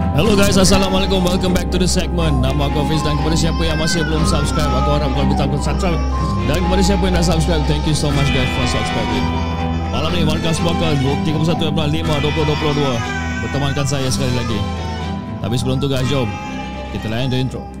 Hello guys, Assalamualaikum. Welcome back to the segment. Nama aku Hafiz dan kepada siapa yang masih belum subscribe, aku harap kau aku subscribe. Dan kepada siapa yang dah subscribe, thank you so much guys for subscribing. Malam ni, Markas Bakal 31 April 5 2022. Bertemankan saya sekali lagi. Tapi sebelum tu guys, jom. Kita layan the intro.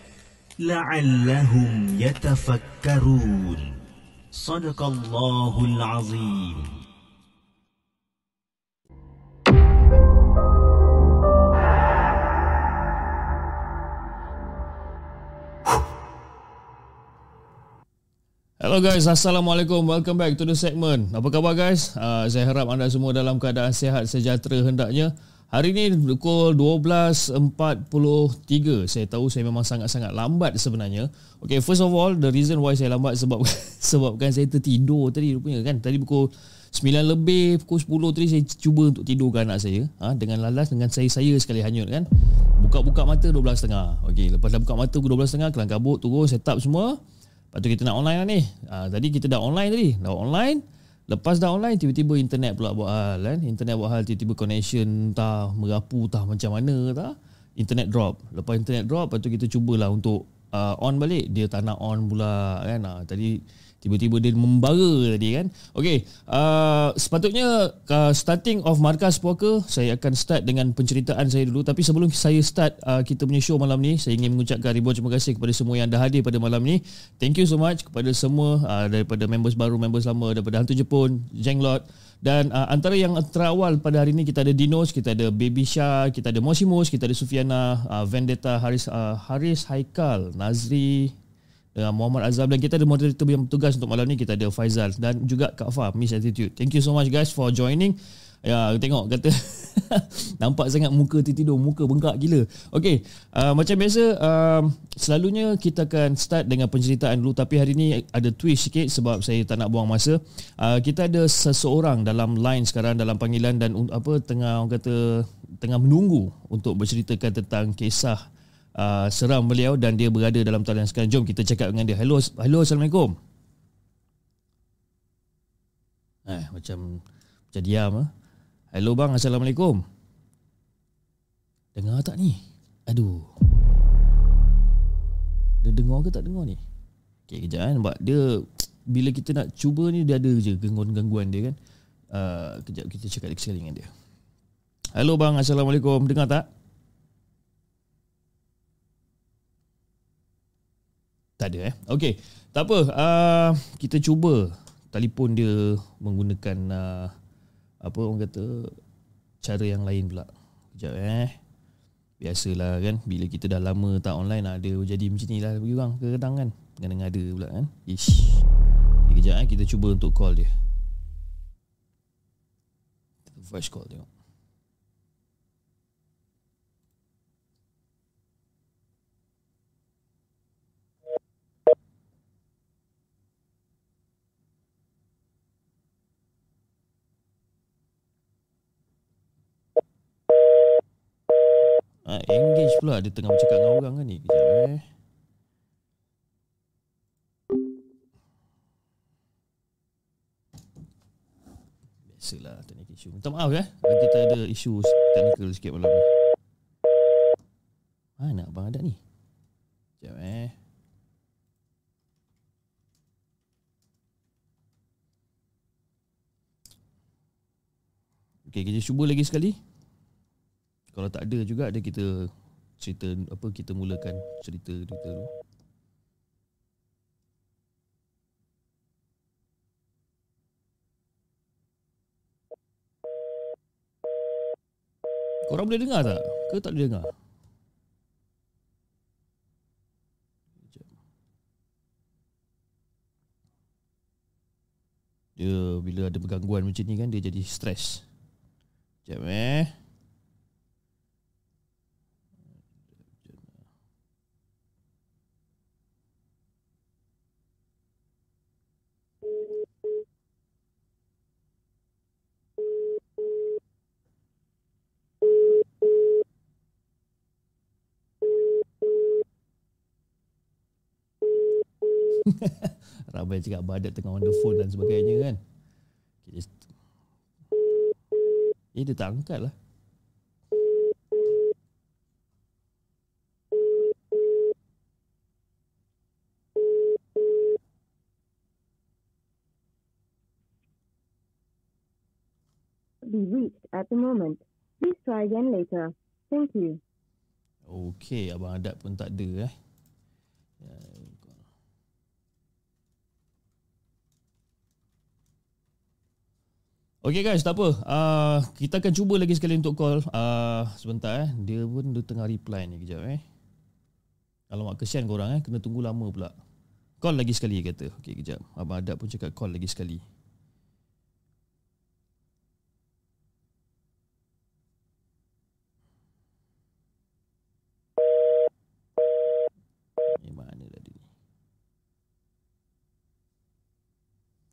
la'allahum yatafakkarun. Sadaqallahul azim. Hello guys, Assalamualaikum. Welcome back to the segment. Apa khabar guys? Uh, saya harap anda semua dalam keadaan sihat, sejahtera hendaknya. Hari ini pukul 12.43. Saya tahu saya memang sangat-sangat lambat sebenarnya. Okay, first of all, the reason why saya lambat sebab sebabkan saya tertidur tadi rupanya kan. Tadi pukul 9 lebih, pukul 10 tadi saya cuba untuk tidurkan anak saya. Ha, dengan lalas, dengan saya-saya sekali hanyut kan. Buka-buka mata 12.30. Okay, lepas dah buka mata pukul 12.30, kelang kabut, turun, set up semua. Lepas tu kita nak online lah ni. Ha, tadi kita dah online tadi. Dah online. Lepas dah online, tiba-tiba internet pula buat hal kan. Internet buat hal, tiba-tiba connection entah merapu, entah macam mana tak. Internet drop. Lepas internet drop, lepas tu kita cubalah untuk uh, on balik. Dia tak nak on pula kan. Ha, tadi tiba-tiba dia membara tadi kan. Okay, uh, sepatutnya uh, starting of Markas Puaka, saya akan start dengan penceritaan saya dulu. Tapi sebelum saya start uh, kita punya show malam ni, saya ingin mengucapkan ribuan terima kasih kepada semua yang dah hadir pada malam ni. Thank you so much kepada semua uh, daripada members baru, members lama, daripada Hantu Jepun, Jenglot. Dan uh, antara yang terawal pada hari ini kita ada Dinos, kita ada Baby Shah, kita ada Mosimus, kita ada Sufiana, uh, Vendetta, Haris uh, Haris Haikal, Nazri, dengan Muhammad Azab dan kita ada moderator yang bertugas untuk malam ni kita ada Faizal dan juga Kak Fa Miss Attitude. Thank you so much guys for joining. Ya, tengok kata nampak sangat muka tidur, muka bengkak gila. Okey, uh, macam biasa uh, selalunya kita akan start dengan penceritaan dulu tapi hari ni ada twist sikit sebab saya tak nak buang masa. Uh, kita ada seseorang dalam line sekarang dalam panggilan dan apa tengah orang kata tengah menunggu untuk berceritakan tentang kisah uh, seram beliau dan dia berada dalam talian sekarang. Jom kita cakap dengan dia. Hello, hello, assalamualaikum. Eh, macam macam diam ah. Hello bang, assalamualaikum. Dengar tak ni? Aduh. Dia dengar ke tak dengar ni? Okay, kejap kan. Sebab dia, bila kita nak cuba ni, dia ada je gangguan-gangguan dia kan. Uh, kejap kita cakap sekali dengan dia. Hello bang, assalamualaikum. Dengar tak? Tak ada eh. Okey. Tak apa. Uh, kita cuba telefon dia menggunakan uh, apa orang kata cara yang lain pula. Kejap eh. Biasalah kan bila kita dah lama tak online ada jadi macam ni lah bagi orang kadang kan. Kadang ada pula kan. Ish. Okay, kejap eh kita cuba untuk call dia. Voice call tengok. Ha, engage pula dia tengah bercakap dengan orang kan ni. Kejap eh. Biasalah technical isu Minta maaf eh. kita ada isu teknikal sikit malam ni. Mana abang ada ni? Kejap eh. Okay, kita cuba lagi sekali. Kalau tak ada juga ada kita cerita apa kita mulakan cerita cerita dulu. Korang boleh dengar tak? Ke tak boleh dengar? Dia bila ada gangguan macam ni kan dia jadi stres. Sekejap eh. Ramai cakap badat tengah on the phone dan sebagainya kan. Okay, just... Eh dia tak angkat lah. be reached at the moment. Please try again later. Thank you. Okey, abang adat pun tak ada eh. Okey guys, tak apa. Uh, kita akan cuba lagi sekali untuk call. Uh, sebentar eh. Dia pun dia tengah reply ni kejap eh. Alamak kesian korang eh. Kena tunggu lama pula. Call lagi sekali kata. Okey kejap. Abang Adab pun cakap call lagi sekali. Ni?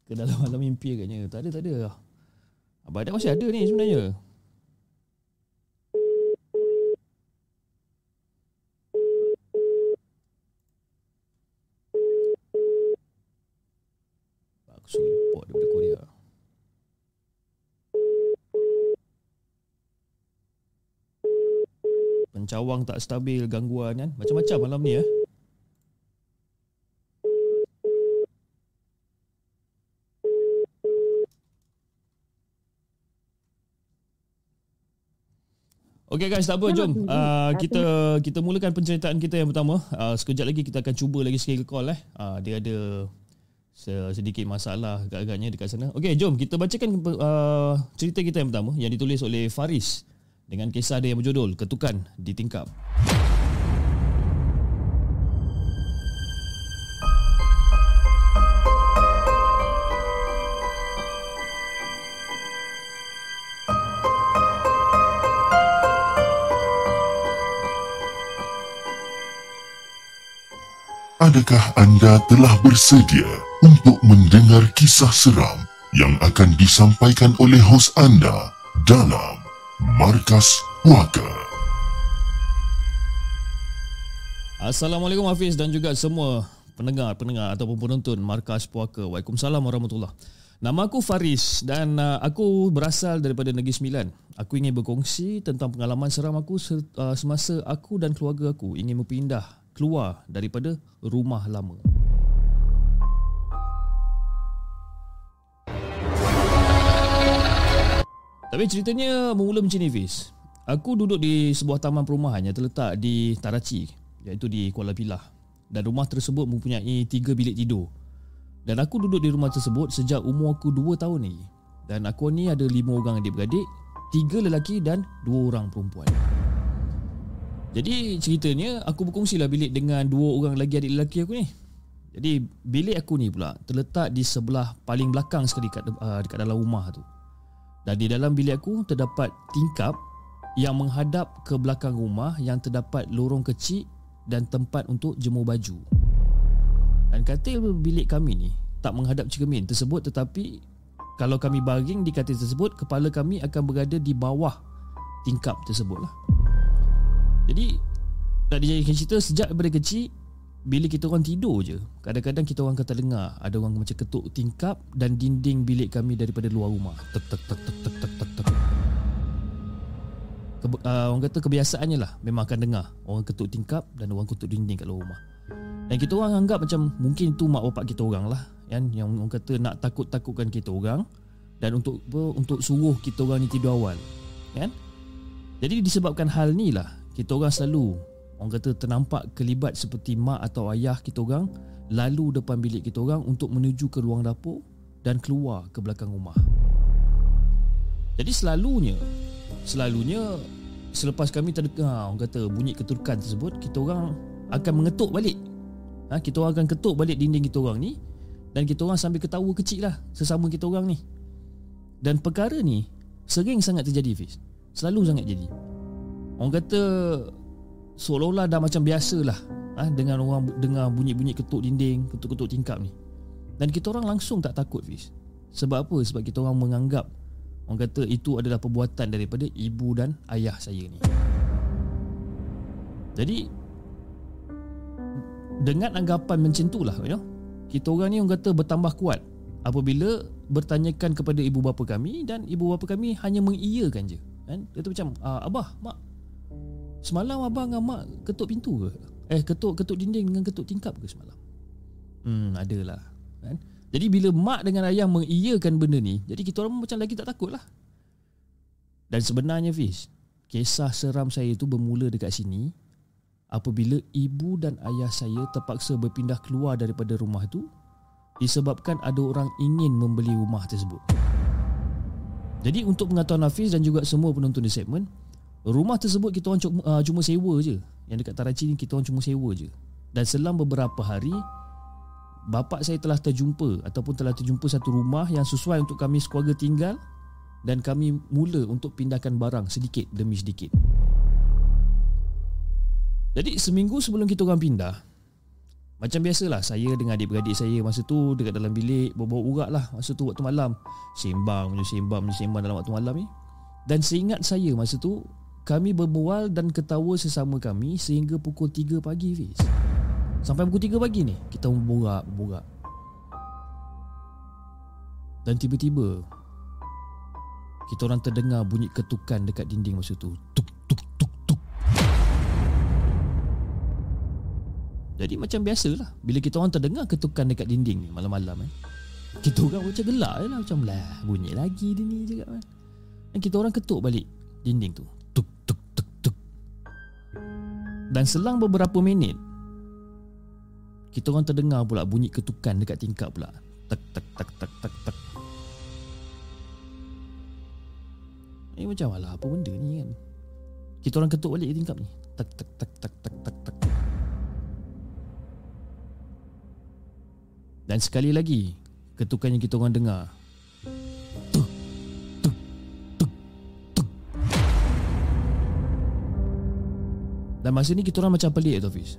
Ke dalam malam mimpi agaknya. Tak ada, tak ada. Abang Adab masih ada ni sebenarnya. Suruh import daripada Korea. Pencawang tak stabil, gangguan kan. Macam-macam malam ni eh. Okay guys, tak apa, jom uh, kita kita mulakan penceritaan kita yang pertama. Uh, sekejap lagi kita akan cuba lagi sekali call eh. Uh, dia ada sedikit masalah agak-agaknya dekat sana. Okay, jom kita bacakan uh, cerita kita yang pertama yang ditulis oleh Faris dengan kisah dia yang berjudul Ketukan di Tingkap. Adakah anda telah bersedia untuk mendengar kisah seram yang akan disampaikan oleh hos anda dalam Markas Puaka? Assalamualaikum Hafiz dan juga semua pendengar-pendengar ataupun penonton Markas Puaka. Waalaikumsalam warahmatullahi Nama aku Faris dan uh, aku berasal daripada Negeri Sembilan. Aku ingin berkongsi tentang pengalaman seram aku uh, semasa aku dan keluarga aku ingin berpindah keluar daripada rumah lama. Tapi ceritanya bermula macam ni Fiz. Aku duduk di sebuah taman perumahan yang terletak di Tarachi iaitu di Kuala Pilah. Dan rumah tersebut mempunyai tiga bilik tidur. Dan aku duduk di rumah tersebut sejak umur aku dua tahun ni. Dan aku ni ada lima orang adik-beradik, tiga lelaki dan dua orang perempuan. Jadi ceritanya aku berkongsilah bilik dengan dua orang lagi adik lelaki aku ni. Jadi bilik aku ni pula terletak di sebelah paling belakang sekali dekat, uh, dekat dalam rumah tu. Dan di dalam bilik aku terdapat tingkap yang menghadap ke belakang rumah yang terdapat lorong kecil dan tempat untuk jemur baju. Dan katil bilik kami ni tak menghadap cermin tersebut tetapi kalau kami baring di katil tersebut kepala kami akan berada di bawah tingkap tersebut lah. Jadi Tak dijadikan cerita Sejak daripada kecil Bila kita orang tidur je Kadang-kadang kita orang kata dengar Ada orang macam ketuk tingkap Dan dinding bilik kami Daripada luar rumah. Tek tek tek tek tek tek tek tek. Ke, uh, ah, orang kata kebiasaannya lah Memang akan dengar. Orang ketuk tingkap Dan orang ketuk dinding kat luar rumah. Dan kita orang anggap macam Mungkin tu mak bapak kita orang lah yang, yang orang kata nak takut-takutkan kita orang Dan untuk apa, untuk suruh kita orang ni tidur awal kan? Jadi disebabkan hal ni lah kita orang selalu orang kata ternampak kelibat seperti mak atau ayah kita orang lalu depan bilik kita orang untuk menuju ke ruang dapur dan keluar ke belakang rumah. Jadi selalunya selalunya selepas kami terdengar orang kata bunyi keturukan tersebut kita orang akan mengetuk balik. Ha, kita orang akan ketuk balik dinding kita orang ni dan kita orang sambil ketawa kecil lah sesama kita orang ni. Dan perkara ni sering sangat terjadi Fiz. Selalu sangat jadi. Orang kata seolah-olah dah macam biasa lah ha, dengan orang dengar bunyi-bunyi ketuk dinding, ketuk-ketuk tingkap ni. Dan kita orang langsung tak takut Fiz. Sebab apa? Sebab kita orang menganggap orang kata itu adalah perbuatan daripada ibu dan ayah saya ni. Jadi dengan anggapan macam itulah you know, kita orang ni orang kata bertambah kuat apabila bertanyakan kepada ibu bapa kami dan ibu bapa kami hanya mengiyakan je kan dia tu macam ah, abah mak Semalam abang dengan mak ketuk pintu ke? Eh ketuk ketuk dinding dengan ketuk tingkap ke semalam? Hmm adalah kan? Jadi bila mak dengan ayah mengiyakan benda ni Jadi kita orang macam lagi tak takut lah Dan sebenarnya Fiz Kisah seram saya itu bermula dekat sini Apabila ibu dan ayah saya terpaksa berpindah keluar daripada rumah itu Disebabkan ada orang ingin membeli rumah tersebut Jadi untuk pengetahuan Hafiz dan juga semua penonton di segmen Rumah tersebut kita orang cuma, uh, cuma sewa je. Yang dekat Taraci ni kita orang cuma sewa je. Dan selang beberapa hari Bapak saya telah terjumpa Ataupun telah terjumpa satu rumah Yang sesuai untuk kami sekeluarga tinggal Dan kami mula untuk pindahkan barang Sedikit demi sedikit. Jadi seminggu sebelum kita orang pindah Macam biasalah Saya dengan adik-beradik saya Masa tu dekat dalam bilik Bawa-bawa urat lah Masa tu waktu malam. Sembang Sembang Sembang dalam waktu malam ni. Dan seingat saya masa tu kami berbual dan ketawa sesama kami sehingga pukul 3 pagi Fiz. Sampai pukul 3 pagi ni kita berborak-borak. Dan tiba-tiba kita orang terdengar bunyi ketukan dekat dinding masa tu. Tuk tuk tuk tuk. Jadi macam biasalah bila kita orang terdengar ketukan dekat dinding ni malam-malam eh. Kita orang macam gelak je lah Macam lah bunyi lagi dia ni cakap kan Dan kita orang ketuk balik dinding tu dan selang beberapa minit Kita orang terdengar pula bunyi ketukan dekat tingkap pula. Tak tak tak tak tak tak Eh macam lah apa benda ni kan? Kita orang ketuk balik tingkap ni. Tak tak tak tak tak tak tak Dan sekali lagi Ketukan yang kita orang dengar Dan masa ni kita orang macam pelik tu Fiz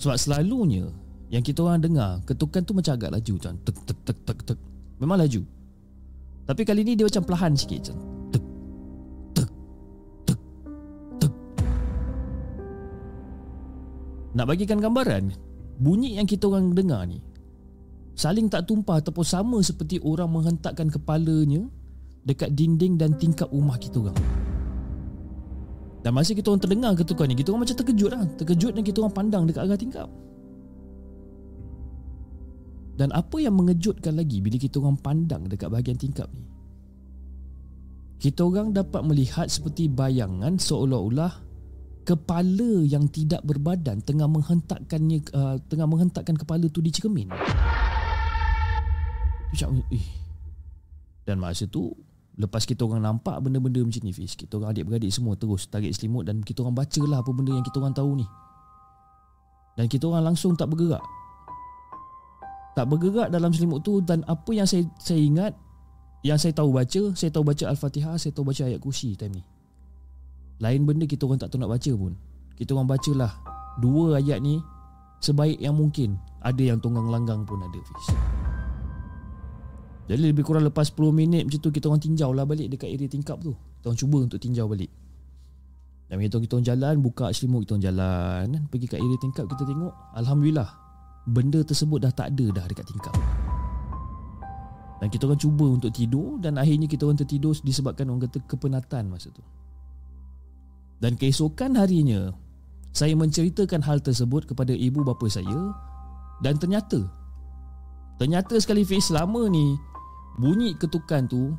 Sebab selalunya Yang kita orang dengar Ketukan tu macam agak laju macam tek tek tek tek tek. Memang laju. Tapi kali ni dia macam perlahan sikit macam tek tek tek tek. Nak bagikan gambaran Bunyi yang kita orang dengar ni Saling tak tumpah ataupun sama seperti orang menghentakkan kepalanya Dekat dinding dan tingkap rumah kita orang dan masa kita orang terdengar ketukan ni Kita orang macam terkejut lah. Terkejut dan kita orang pandang dekat arah tingkap. Dan apa yang mengejutkan lagi Bila kita orang pandang dekat bahagian tingkap ni? Kita orang dapat melihat seperti bayangan Seolah-olah Kepala yang tidak berbadan Tengah menghentakkannya uh, Tengah menghentakkan kepala tu di cermin. Macam eh. Dan masa tu Lepas kita orang nampak benda-benda macam ni Fiz Kita orang adik-beradik semua terus tarik selimut Dan kita orang baca lah apa benda yang kita orang tahu ni. Dan kita orang langsung tak bergerak. Tak bergerak dalam selimut tu Dan apa yang saya saya ingat Yang saya tahu baca Saya tahu baca Al-Fatihah Saya tahu baca ayat kursi time ni. Lain benda kita orang tak tahu nak baca pun. Kita orang bacalah Dua ayat ni Sebaik yang mungkin. Ada yang tunggang langgang pun ada Fiz jadi lebih kurang lepas 10 minit macam tu Kita orang tinjau lah balik dekat area tingkap tu. Kita orang cuba untuk tinjau balik. Dan kita, kita orang jalan Buka selimut kita orang jalan. Pergi kat area tingkap kita tengok Alhamdulillah Benda tersebut dah tak ada dah dekat tingkap. Dan kita orang cuba untuk tidur Dan akhirnya kita orang tertidur Disebabkan orang kata kepenatan masa tu. Dan keesokan harinya Saya menceritakan hal tersebut kepada ibu bapa saya Dan ternyata Ternyata sekali Fiz selama ni Bunyi ketukan tu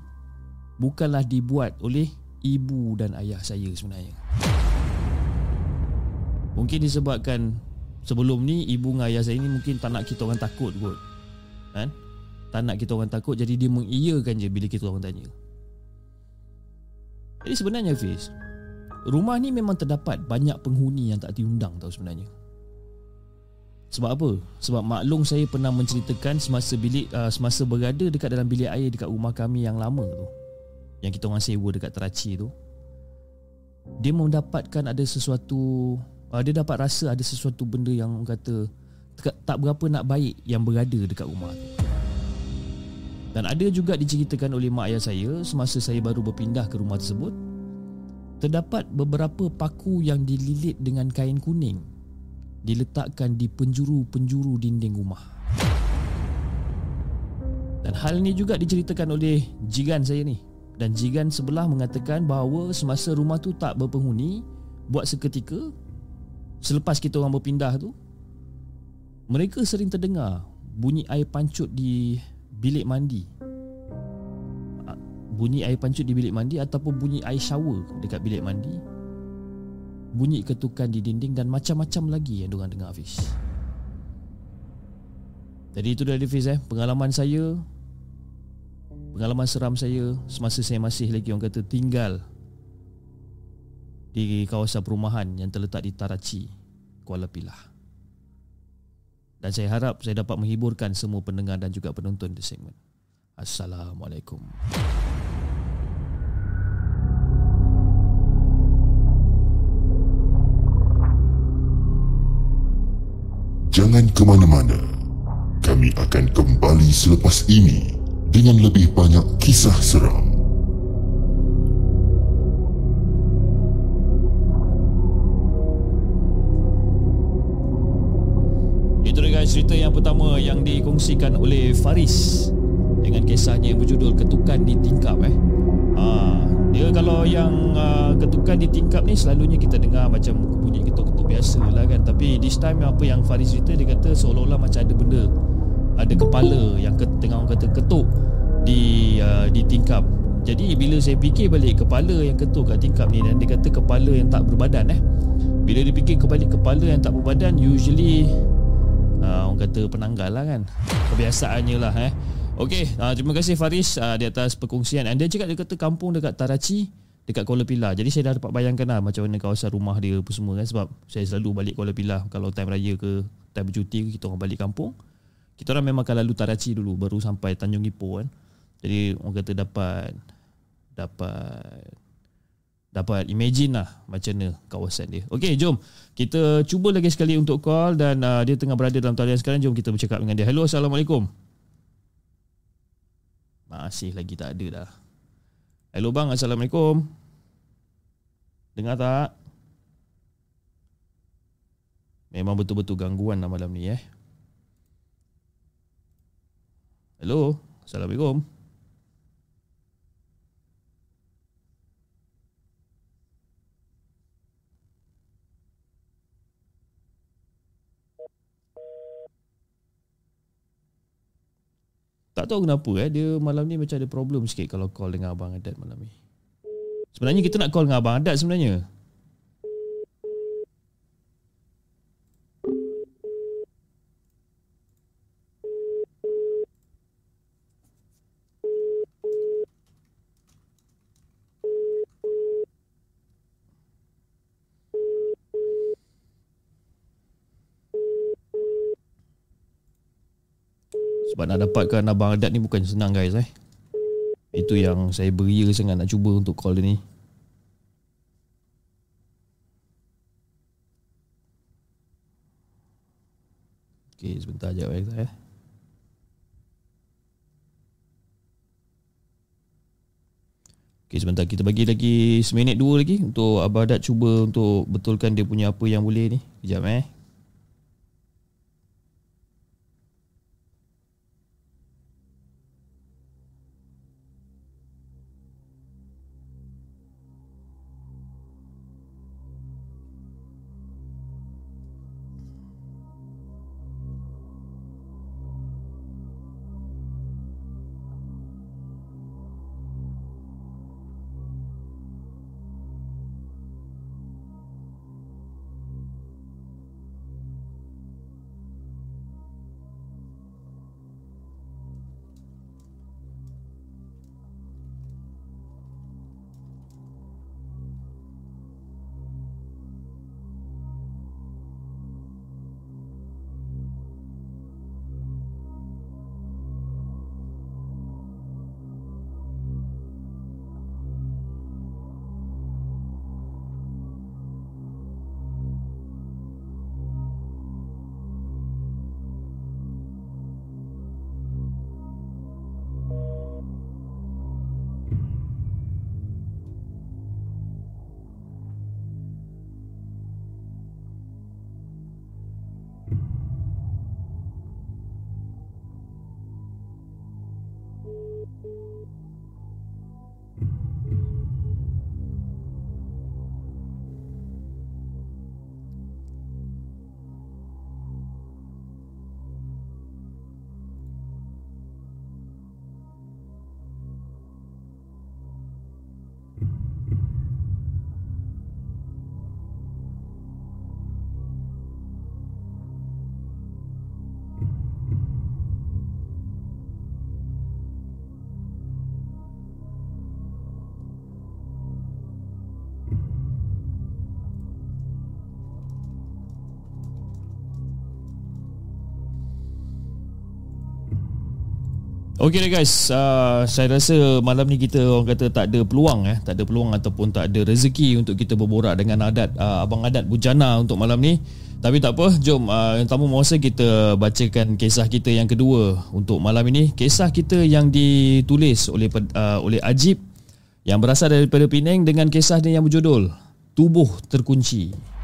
bukanlah dibuat oleh ibu dan ayah saya sebenarnya. Mungkin disebabkan sebelum ni ibu dan ayah saya ni mungkin tak nak kita orang takut kot. Kan? Tak nak kita orang takut jadi dia mengiyakan je bila kita orang tanya. Jadi sebenarnya Fiz, rumah ni memang terdapat banyak penghuni yang tak diundang tau sebenarnya. Sebab apa? Sebab maklum saya pernah menceritakan semasa bilik uh, semasa berada dekat dalam bilik air dekat rumah kami yang lama tu. Yang kita orang sewa dekat Teraci tu. Dia mendapatkan ada sesuatu uh, dia dapat rasa ada sesuatu benda yang kata tak berapa nak baik yang berada dekat rumah tu. Dan ada juga diceritakan oleh mak ayah saya semasa saya baru berpindah ke rumah tersebut terdapat beberapa paku yang dililit dengan kain kuning diletakkan di penjuru-penjuru dinding rumah. Dan hal ini juga diceritakan oleh jiran saya ni. Dan jiran sebelah mengatakan bahawa semasa rumah tu tak berpenghuni, buat seketika, selepas kita orang berpindah tu, mereka sering terdengar bunyi air pancut di bilik mandi. Bunyi air pancut di bilik mandi ataupun bunyi air shower dekat bilik mandi bunyi ketukan di dinding dan macam-macam lagi yang diorang dengar Hafiz. Jadi itu dari Hafiz eh, pengalaman saya pengalaman seram saya semasa saya masih lagi orang kata tinggal di kawasan perumahan yang terletak di Tarachi, Kuala Pilah. Dan saya harap saya dapat menghiburkan semua pendengar dan juga penonton di segmen. Assalamualaikum. Jangan ke mana-mana. Kami akan kembali selepas ini dengan lebih banyak kisah seram. Cerita yang pertama yang dikongsikan oleh Faris dengan kisahnya yang berjudul Ketukan di Tingkap eh. Ha, dia kalau yang uh, ketukan di tingkap ni selalunya kita dengar macam bunyi ketuk-ketuk biasa lah kan. Tapi this time apa yang Faris cerita Dia kata seolah-olah macam ada benda Ada kepala yang ke, tengah orang kata ketuk Di uh, di tingkap. Jadi bila saya fikir balik kepala yang ketuk kat tingkap ni Dan dia kata kepala yang tak berbadan eh. Bila dia fikir kembali kepala yang tak berbadan Usually uh, Orang kata penanggal lah kan. Kebiasaannya lah eh. Okey, uh, terima kasih Faris uh, di atas perkongsian. Dan dia cakap dia kata kampung dekat Tarachi dekat Kuala Pilah. Jadi saya dah dapat bayangkan lah macam mana kawasan rumah dia apa semua kan sebab saya selalu balik Kuala Pilah kalau time raya ke time bercuti ke kita orang balik kampung. Kita orang memang akan lalu Tarachi dulu baru sampai Tanjung Ipoh kan. Jadi orang kata dapat dapat dapat imagine lah macam mana kawasan dia. Okey, jom kita cuba lagi sekali untuk call dan uh, dia tengah berada dalam talian sekarang. Jom kita bercakap dengan dia. Hello, Assalamualaikum. Masih lagi tak ada dah. Hello bang, Assalamualaikum. Dengar tak? Memang betul-betul gangguan lah malam ni eh. Hello, Assalamualaikum. Tak tahu kenapa eh dia malam ni macam ada problem sikit kalau call dengan abang Adat malam ni. Sebenarnya kita nak call dengan abang Adat sebenarnya. Nak dapatkan Abang Adat ni bukan senang guys eh. Itu yang saya beria sangat nak cuba untuk call dia ni. Okay sebentar je guys eh. Okay sebentar. Kita bagi lagi seminit dua lagi Untuk Abang Adat cuba untuk betulkan dia punya apa yang boleh ni. Sekejap eh Okey guys, uh, saya rasa malam ni kita orang kata tak ada peluang eh, tak ada peluang ataupun tak ada rezeki untuk kita berborak dengan adat uh, abang adat bujana untuk malam ni. Tapi tak apa, jom uh, yang tamu masa kita bacakan kisah kita yang kedua untuk malam ini. Kisah kita yang ditulis oleh uh, oleh Ajib yang berasal daripada Penang dengan kisah dia yang berjudul Tubuh Terkunci.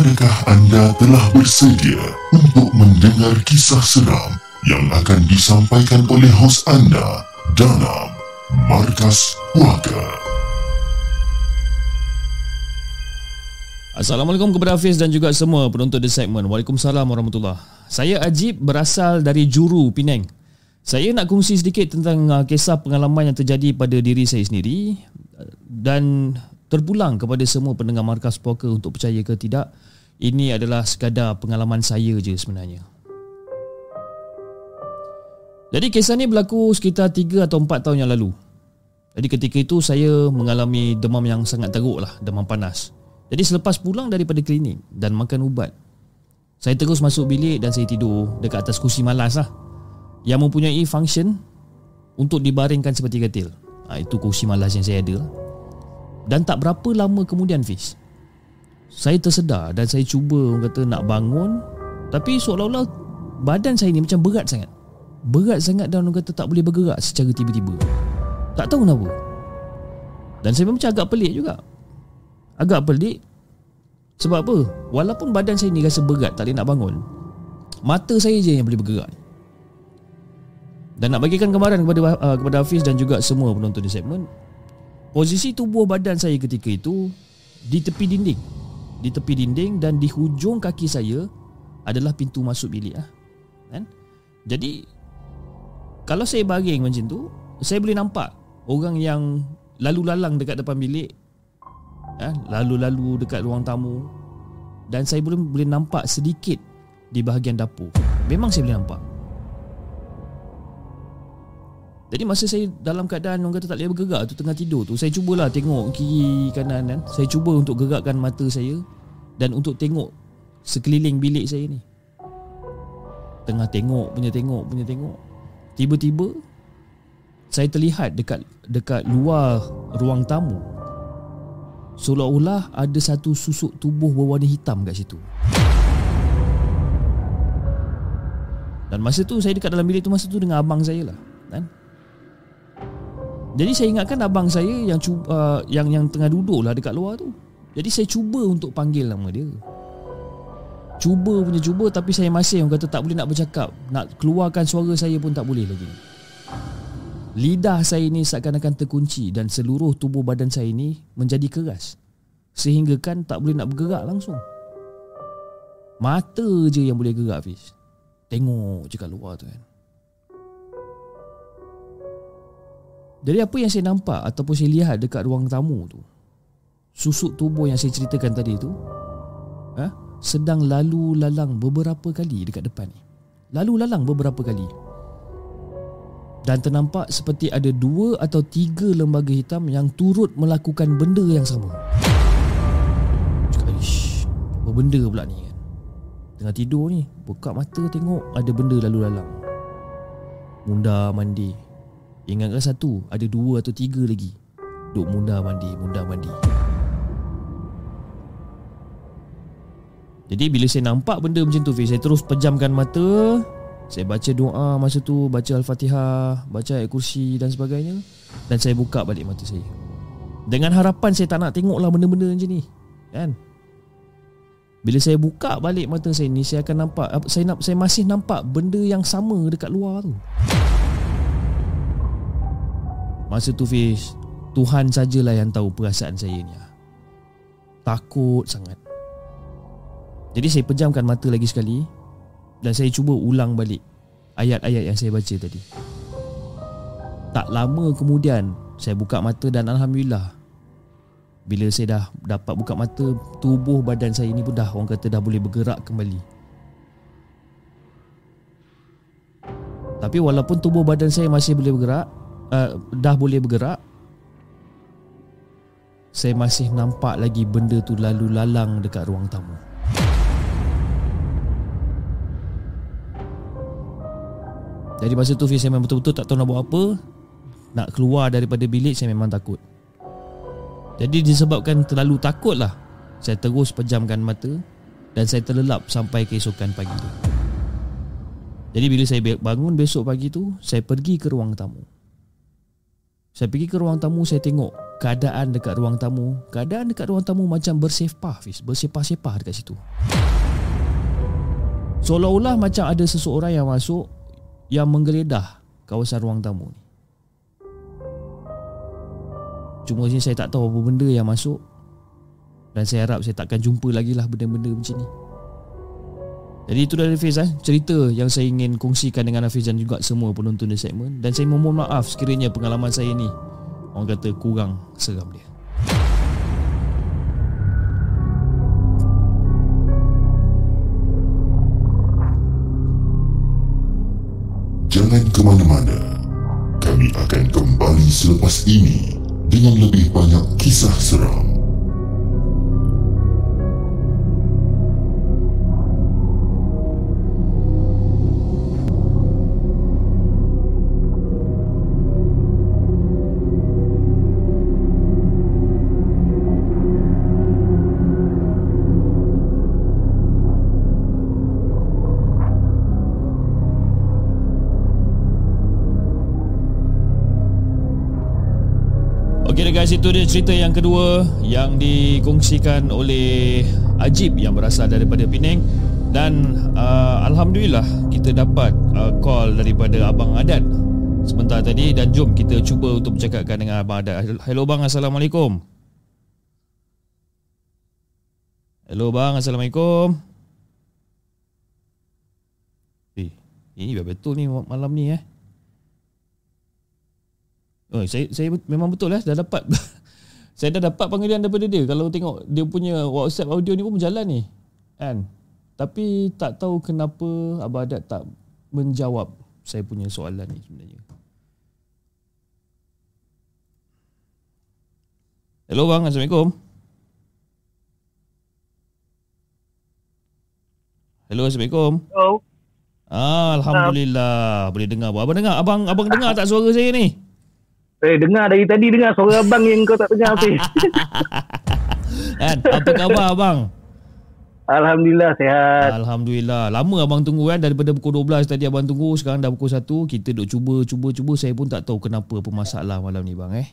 Adakah anda telah bersedia untuk mendengar kisah seram yang akan disampaikan oleh hos anda dalam Markas Puaka? Assalamualaikum kepada Hafiz dan juga semua penonton di segmen. Waalaikumsalam warahmatullahi Saya Ajib berasal dari Juru, Penang. Saya nak kongsi sedikit tentang uh, kisah pengalaman yang terjadi pada diri saya sendiri dan terpulang kepada semua pendengar Markas Puaka untuk percaya ke tidak ini adalah sekadar pengalaman saya je sebenarnya. Jadi kisah ni berlaku sekitar 3 atau 4 tahun yang lalu. Jadi ketika itu saya mengalami demam yang sangat teruk lah, demam panas. Jadi selepas pulang daripada klinik dan makan ubat, saya terus masuk bilik dan saya tidur dekat atas kursi malas lah. Yang mempunyai function untuk dibaringkan seperti katil. Ha, itu kursi malas yang saya ada lah. Dan tak berapa lama kemudian Fiz? Saya tersedar dan saya cuba orang kata nak bangun. Tapi seolah-olah badan saya ni macam berat sangat. Berat sangat dan orang kata tak boleh bergerak secara tiba-tiba. Tak tahu kenapa. Dan saya macam agak pelik juga. Agak pelik. Sebab apa? Walaupun badan saya ni rasa berat tak boleh nak bangun mata saya je yang boleh bergerak. Dan nak bagikan gambaran kepada uh, kepada Hafiz dan juga semua penonton di segmen posisi tubuh badan saya ketika itu di tepi dinding di tepi dinding dan di hujung kaki saya adalah pintu masuk bilik ah. Kan? Jadi kalau saya baring macam tu, saya boleh nampak orang yang lalu lalang dekat depan bilik. Ya, lalu-lalu dekat ruang tamu dan saya boleh boleh nampak sedikit di bahagian dapur. Memang saya boleh nampak. Jadi masa saya dalam keadaan orang kata tak boleh bergerak tu tengah tidur tu Saya cubalah tengok kiri kanan kan. Saya cuba untuk gerakkan mata saya Dan untuk tengok sekeliling bilik saya ni. Tengah tengok punya tengok punya tengok. Tiba-tiba Saya terlihat dekat dekat luar ruang tamu. Seolah-olah ada satu susuk tubuh berwarna hitam kat situ. Dan masa tu saya dekat dalam bilik tu Masa tu dengan abang saya lah? Jadi saya ingatkan abang saya yang cuba, uh, yang yang tengah duduk lah dekat luar tu. Jadi saya cuba untuk panggil nama dia. Cuba punya cuba tapi saya masih orang kata tak boleh nak bercakap. Nak keluarkan suara saya pun tak boleh lagi. Lidah saya ni seakan-akan terkunci dan seluruh tubuh badan saya ni menjadi keras. Sehingga kan tak boleh nak bergerak langsung. Mata je yang boleh gerak Fiz. Tengok je kat luar tu kan. Dari apa yang saya nampak ataupun saya lihat dekat ruang tamu tu? Susuk tubuh yang saya ceritakan tadi tu ha, Sedang lalu lalang beberapa kali dekat depan ni. Lalu lalang beberapa kali. Dan ternampak seperti ada dua atau tiga lembaga hitam yang turut melakukan benda yang sama. Cakap, ish, apa benda pula ni? Kan Tengah tidur ni, buka mata tengok ada benda lalu lalang. Munda mandi Ingatkan satu Ada dua atau tiga lagi. Duk munda mandi Munda mandi. Jadi bila saya nampak benda macam tu Saya terus pejamkan mata. Saya baca doa masa tu Baca Al-Fatihah Baca ayat kursi dan sebagainya. Dan saya buka balik mata saya. Dengan harapan saya tak nak tengok lah benda-benda macam ni Kan? Bila saya buka balik mata saya ni Saya akan nampak Saya saya masih nampak benda yang sama dekat luar tu Masa tu Fish Tuhan sajalah yang tahu perasaan saya ni Takut sangat Jadi saya pejamkan mata lagi sekali dan saya cuba ulang balik ayat-ayat yang saya baca tadi. Tak lama kemudian saya buka mata dan alhamdulillah bila saya dah dapat buka mata tubuh badan saya ini pun dah orang kata dah boleh bergerak kembali. Tapi walaupun tubuh badan saya masih boleh bergerak uh, dah boleh bergerak? Saya masih nampak lagi benda tu lalu lalang dekat ruang tamu. Jadi masa tu saya memang betul-betul tak tahu nak buat apa. Nak keluar daripada bilik saya memang takut. Jadi disebabkan terlalu takut lah. Saya terus pejamkan mata Dan saya terlelap sampai keesokan pagi tu. Jadi bila saya bangun besok pagi tu Saya pergi ke ruang tamu Saya pergi ke ruang tamu Saya tengok keadaan dekat ruang tamu Keadaan dekat ruang tamu macam bersepah Bersepah-sepah dekat situ Seolah-olah macam ada seseorang yang masuk yang menggeledah kawasan ruang tamu ni. Cuma saya tak tahu apa benda yang masuk dan saya harap saya takkan jumpa lagi lah benda-benda macam ni. Jadi itu dari Hafiz eh, cerita yang saya ingin kongsikan dengan Hafiz dan juga semua penonton di segmen dan saya memohon maaf sekiranya pengalaman saya ni orang kata kurang seram dia. Jangan ke mana-mana. Kami akan kembali selepas ini dengan lebih banyak kisah seram. Guys itu dia cerita yang kedua yang dikongsikan oleh Ajib yang berasal daripada Penang dan uh, alhamdulillah kita dapat uh, call daripada abang Adat sebentar tadi dan jom kita cuba untuk bercakapkan dengan abang Adat. Hello bang, assalamualaikum. Hello bang, assalamualaikum. Eh, ini betul ni malam ni eh. Oh, saya saya memang betul lah dah dapat. Saya dah dapat panggilan daripada dia. Kalau tengok dia punya WhatsApp audio ni pun berjalan ni kan? Tapi tak tahu kenapa Abah Adat tak menjawab saya punya soalan ni sebenarnya. Hello bang, Assalamualaikum. Hello, Assalamualaikum. Hello. Ah, Alhamdulillah. Boleh dengar Abang dengar? Abang abang dengar tak suara saya ni Eh dengar dari tadi dengar suara abang yang kau tak dengar Hafiz. kan? Apa khabar abang? Alhamdulillah sehat. Alhamdulillah. Lama abang tunggu kan daripada pukul 12 tadi abang tunggu sekarang dah pukul 1 kita duk cuba cuba cuba saya pun tak tahu kenapa apa masalah malam ni bang eh.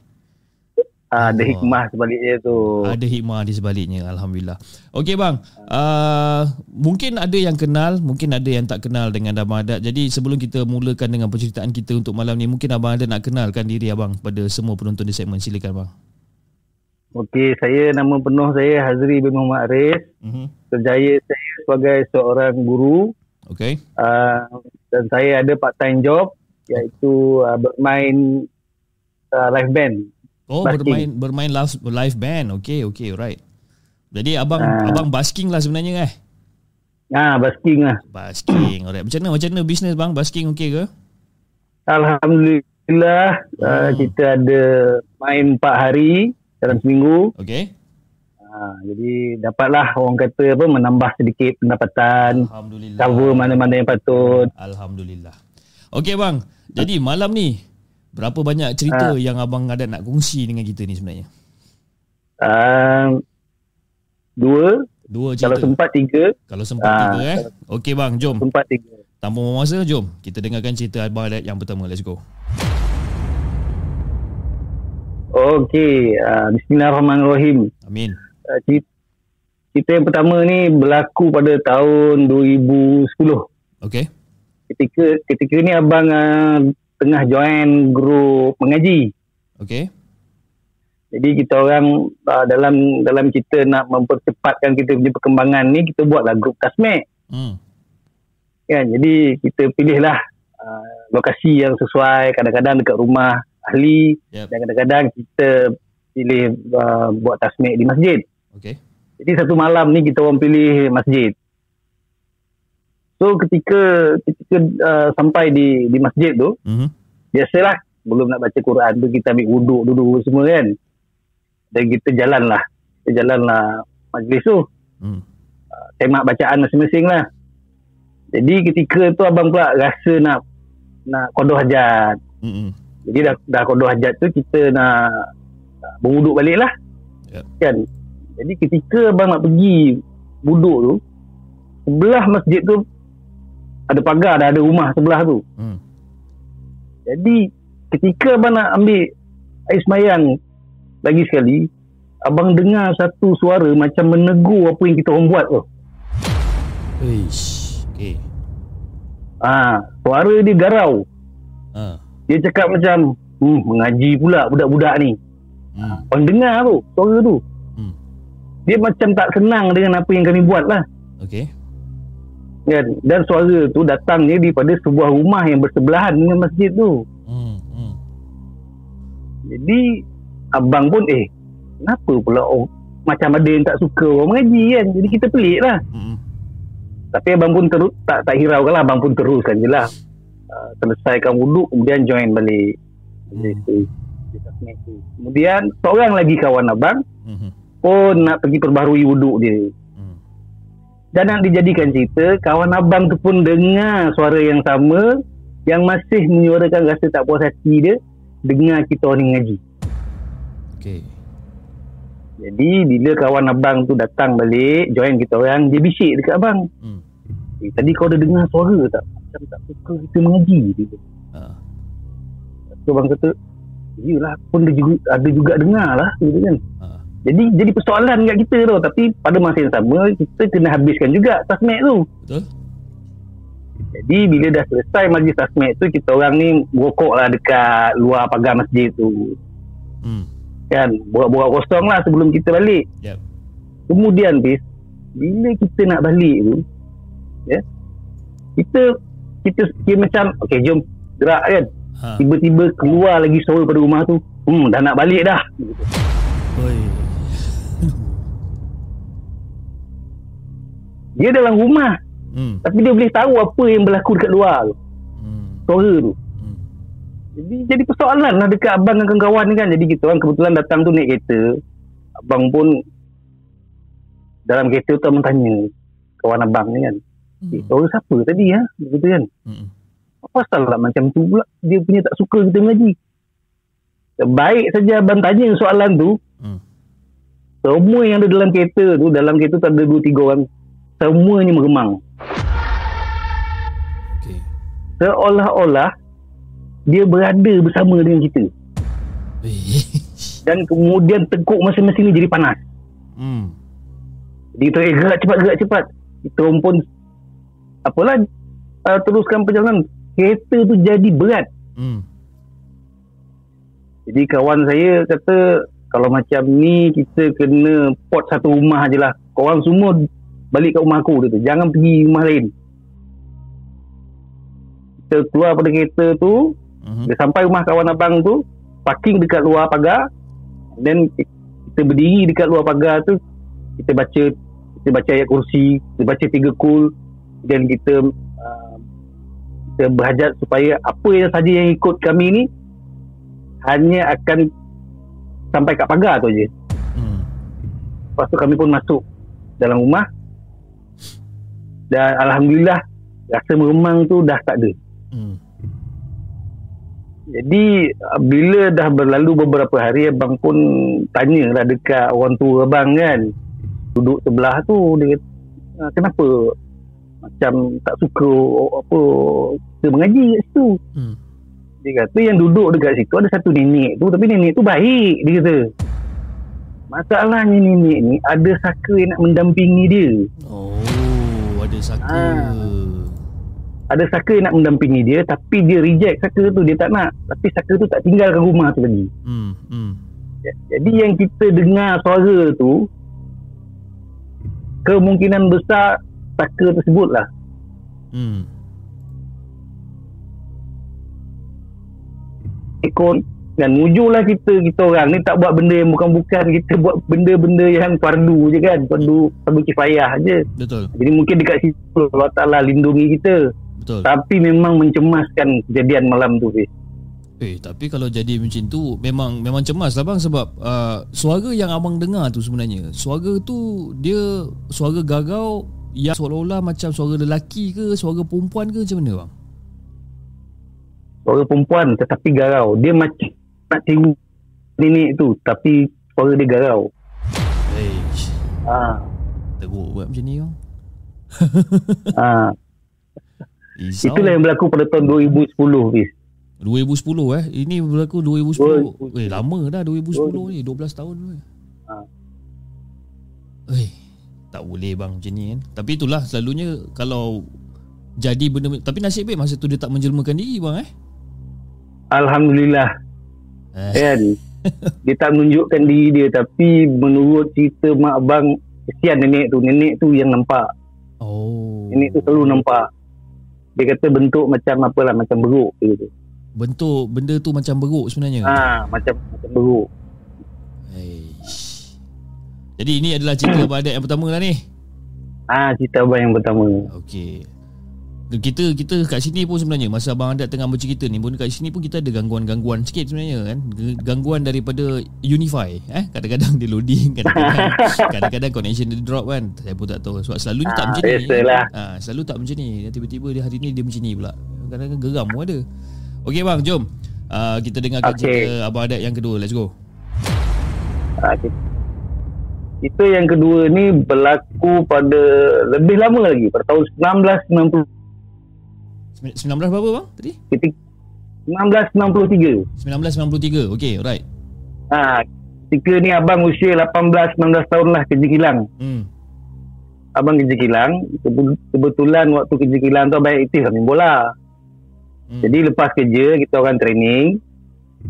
Ah, ada hikmah sebaliknya tu. Ada hikmah di sebaliknya Alhamdulillah. Okey bang. Uh, Mungkin ada yang kenal Mungkin ada yang tak kenal dengan Abang Adat. Jadi sebelum kita mulakan dengan penceritaan kita untuk malam ni Mungkin Abang Adat nak kenalkan diri abang Pada semua penonton di segmen. Silakan bang. Okey, saya nama penuh saya Hazri bin Muhammad Aris. Uh-huh. Kerjaya saya sebagai seorang guru. Okey. Uh, Dan saya ada part time job Iaitu uh, bermain uh, live band Oh basking. bermain bermain live live band. Okey okey right. Jadi abang uh, abang basking lah sebenarnya eh. Ya, basking lah. Basking. Alright. Macam mana macam mana bisnes bang? Basking okey ke? Alhamdulillah hmm. uh, kita ada main 4 hari dalam seminggu. Okey. Uh, jadi dapatlah orang kata apa menambah sedikit pendapatan. Alhamdulillah. Cover mana-mana yang patut. Alhamdulillah. Okey bang. Jadi malam ni Berapa banyak cerita uh, yang abang ada nak kongsi dengan kita ni sebenarnya? Uh, dua. Dua cerita. Kalau sempat tiga. Kalau sempat uh, tiga eh. Okey bang, jom. Sempat tiga. Tanpa membuang masa, jom kita dengarkan cerita Abang Adat yang pertama. Let's go. Okey, uh, bismillahirrahmanirrahim. Amin. Uh, cerita, cerita yang pertama ni berlaku pada tahun 2010. Okay. Ketika ketika ni abang uh, tengah join grup mengaji. Okay. Jadi kita orang uh, dalam dalam kita nak mempercepatkan kita punya perkembangan ni kita buatlah grup tasmek. Hmm. kan jadi kita pilihlah uh, lokasi yang sesuai kadang-kadang dekat rumah ahli Yep. dan kadang-kadang kita pilih uh, buat tasmik di masjid Okay. jadi satu malam ni kita orang pilih masjid so ketika ketika uh, sampai di di masjid tu Mm-hmm. biasalah belum nak baca Quran tu kita ambil wuduk dulu semua kan dan kita jalanlah kita jalanlah majlis tu Hmm. temak bacaan masing-masing lah. Jadi ketika tu abang pula rasa nak nak kodoh hajat. Mm-mm. Jadi dah, dah kodoh hajat tu kita nak, nak berwuduk balik lah. Yep. Kan? Jadi ketika abang nak pergi wuduk tu, sebelah masjid tu ada pagar, dah ada rumah sebelah tu. Hmm. Jadi ketika abang nak ambil air semayang lagi sekali, abang dengar satu suara macam menegur apa yang kita orang buat tu. Uish. Okay. Ah, suara dia garau. Ha. Dia cakap macam, hmm, mengaji pula budak-budak ni. Hmm. Orang dengar tu, suara tu. Hmm. Dia macam tak senang dengan apa yang kami buat lah. Okay. Kan? Dan suara tu datangnya daripada sebuah rumah yang bersebelahan dengan masjid tu. Hmm. Hmm. Jadi, abang pun, eh, kenapa pula oh, macam ada yang tak suka orang mengaji kan? Jadi kita pelik lah. Hmm. Tapi abang pun terus, tak, tak hiraukan lah. Abang pun teruskan je lah. Uh, selesaikan wuduk, kemudian join balik. Tu. Kemudian, seorang lagi kawan abang, Hmm. pun nak pergi perbaharui wuduk dia. Dan nak dijadikan cerita, kawan abang tu pun dengar suara yang sama yang masih menyuarakan rasa tak puas hati dia dengar kita orang ni ngaji. Okay. Jadi bila kawan abang tu datang balik, join kita orang, dia bisik dekat abang. Hmm. Eh, tadi kau ada dengar suara tak? Macam tak suka kita mengaji. Dia. Ha. So abang kata, Yelah, pun dia juga, ada juga dengar lah. Gitu kan. Ha. Jadi jadi persoalan kat kita tu. Tapi pada masa yang sama, kita kena habiskan juga tasmek tu. Betul? Jadi bila dah selesai majlis tasmek tu kita orang ni berokok lah dekat luar pagar masjid tu. Hmm. Kan borak-borak kosong lah sebelum kita balik. Yep. Kemudian bis bila kita nak balik tu ya kita kita kira macam okey jom gerak kan. Ha. Tiba-tiba keluar lagi suara pada rumah tu. Hmm dah nak balik dah. Oi. Dia dalam rumah Hmm. tapi dia boleh tahu apa yang berlaku dekat luar tu. Hmm. Suara tu. Hmm. Jadi jadi persoalan lah dekat abang dengan kawan-kawan ni kan. Jadi kita orang kebetulan datang tu naik kereta. Abang pun dalam kereta tu abang tanya kawan abang ni kan. Eh, suara siapa tadi ha? Dia kata kan. Hmm. Apa pasal lah macam tu pula. Dia punya tak suka kita mengaji. Baik saja abang tanya soalan tu. Hmm. Semua yang ada dalam kereta tu, dalam kereta tu ada dua tiga orang. Semuanya meremang. Okay. Seolah-olah dia berada bersama dengan kita. Dan kemudian tekuk masing-masing ni jadi panas. Hmm. Jadi kita eh, gerak cepat, gerak cepat. Kita pun apalah uh, teruskan perjalanan. Kereta tu jadi berat. Hmm. Jadi kawan saya kata kalau macam ni kita kena pot satu rumah je lah. Korang semua balik kat rumah aku dia tu. Jangan pergi rumah lain. Kita keluar pada kereta tu. Mhm. Dia sampai rumah kawan abang tu. Parking dekat luar pagar. Dan kita berdiri dekat luar pagar tu. Kita baca kita baca ayat kursi. Kita baca tiga kul. Dan kita uh, kita berhajat supaya apa yang saja yang ikut kami ni hanya akan sampai kat pagar tu je. Hmm. Lepas tu kami pun masuk dalam rumah dan Alhamdulillah rasa meremang tu dah tak ada. Hmm. Jadi bila dah berlalu beberapa hari abang pun tanyalah dekat orang tua abang kan duduk sebelah tu dia kata "Ah, kenapa macam tak suka apa kita mengaji kat situ. Hmm. Dia kata yang duduk dekat situ ada satu nenek tu tapi nenek tu baik dia kata. Masalahnya nenek ni ada saka yang nak mendampingi dia. Oh, ada saka. Ah. Ada saka yang nak mendampingi dia tapi dia reject saka tu dia tak nak. Tapi saka tu tak tinggalkan rumah tu lagi. Hmm, hmm. Jadi yang kita dengar suara tu kemungkinan besar saka tersebut lah. Hmm. Ikut dan mujulah kita kita orang ni tak buat benda yang bukan-bukan kita buat benda-benda yang fardu je kan fardu fardu kifayah je Betul. jadi mungkin dekat situ Allah Ta'ala lindungi kita Betul. tapi memang mencemaskan kejadian malam tu Fiz. Eh, tapi kalau jadi macam tu memang memang cemas lah bang sebab uh, suara yang abang dengar tu sebenarnya, suara tu dia suara gagau yang seolah-olah macam suara lelaki ke, suara perempuan ke macam mana bang? suara perempuan tetapi garau dia macam nak tiru nenek tu tapi suara dia garau Eh, ha, teruk buat macam ni bang. ha. Risau. itulah yang berlaku pada tahun 2010 Fiz. 2010 eh. Ini berlaku 2010. Eh, lama dah 2010 ni, 12 tahun tu. Ha. Eh, tak boleh bang macam ni kan. Tapi itulah selalunya kalau jadi benda tapi nasib baik masa tu dia tak menjelmakan diri bang eh. Alhamdulillah Eh. Kan dia tak menunjukkan diri dia tapi menurut cerita mak abang kesian nenek tu nenek tu yang nampak Oh. nenek tu selalu nampak dia kata bentuk macam apalah macam beruk gitu bentuk benda tu macam beruk sebenarnya. ha macam macam beruk Eish. Jadi ini adalah cerita abang adik yang pertama lah ni. ah cerita abang yang pertama Okey. Kita kita kat sini pun sebenarnya masa abang adat tengah bercerita ni pun kat sini pun kita ada gangguan-gangguan sikit sebenarnya kan. Gangguan daripada Unify eh kadang-kadang dia loading kadang-kadang kadang-kadang connection dia drop kan. Saya pun tak tahu sebab selalunya tak Ah, macam ni. Ha, selalu tak macam ni. Tiba-tiba dia hari ni dia macam ni pula. Kadang-kadang geram pun ada. Okey bang, jom. Uh, kita dengarkan Okey. cerita abang adat yang kedua. Let's go. ah, kita, kita yang kedua ni berlaku pada lebih lama lagi pada tahun 1990 19 berapa bang tadi? ketika 1993 1993. Okey, alright. ha ketika ni abang usia 18 19 tahun lah kerja kilang Hmm. abang kerja kilang Kebe- kebetulan waktu kerja kilang tu abang aktif lah main bola Hmm. jadi lepas kerja kita orang training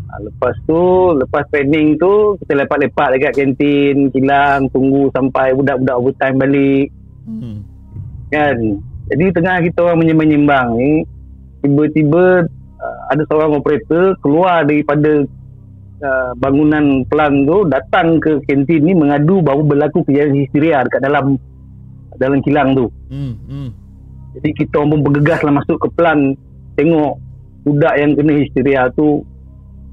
ha, lepas tu lepas training tu kita lepak-lepak dekat kantin kilang tunggu sampai budak-budak overtime balik Hmm. kan jadi tengah kita orang menyembang-nyembang ni tiba-tiba uh, ada seorang operator keluar daripada uh, bangunan pelan tu datang ke kantin ni mengadu bahawa berlaku kejadian histeria dekat dalam dalam kilang tu Hmm. Hmm. jadi kita orang pun bergegas lah masuk ke pelan tengok budak yang kena histeria tu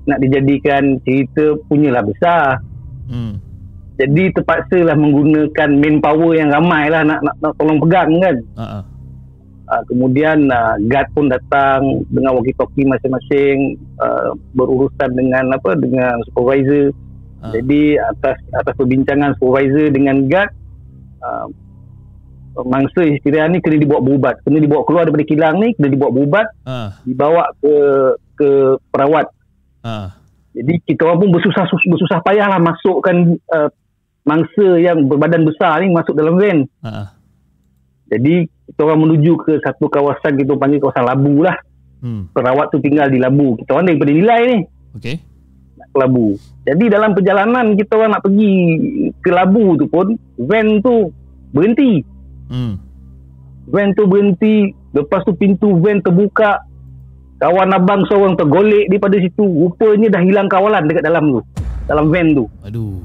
nak dijadikan cerita punyalah besar Hmm. jadi terpaksa lah menggunakan manpower yang ramai lah nak, nak, nak tolong pegang kan ah. Uh, kemudian uh, guard pun datang dengan walkie-talkie masing-masing uh, berurusan dengan apa dengan supervisor. Ah. Jadi atas atas perbincangan supervisor dengan guard uh, mangsa histeria ni kena dibawa berubat. Kena dibawa keluar daripada kilang ni, kena dibawa berubat, Ah. dibawa ke ke perawat. Ah. Jadi kita orang pun bersusah bersusah payah lah masukkan uh, mangsa yang berbadan besar ni masuk dalam van. Ah. Jadi kita orang menuju ke satu kawasan kita panggil kawasan Labu lah. Hmm. Perawat tu tinggal di Labu. Kita orang daripada Nilai ni Okey. nak ke Labu. Jadi dalam perjalanan kita orang nak pergi ke Labu tu pun van tu berhenti. Hmm. Van tu berhenti. Lepas tu pintu van terbuka. Kawan abang seorang tergolek daripada situ. Rupanya dah hilang kawalan dekat dalam tu. Dalam van tu. Aduh.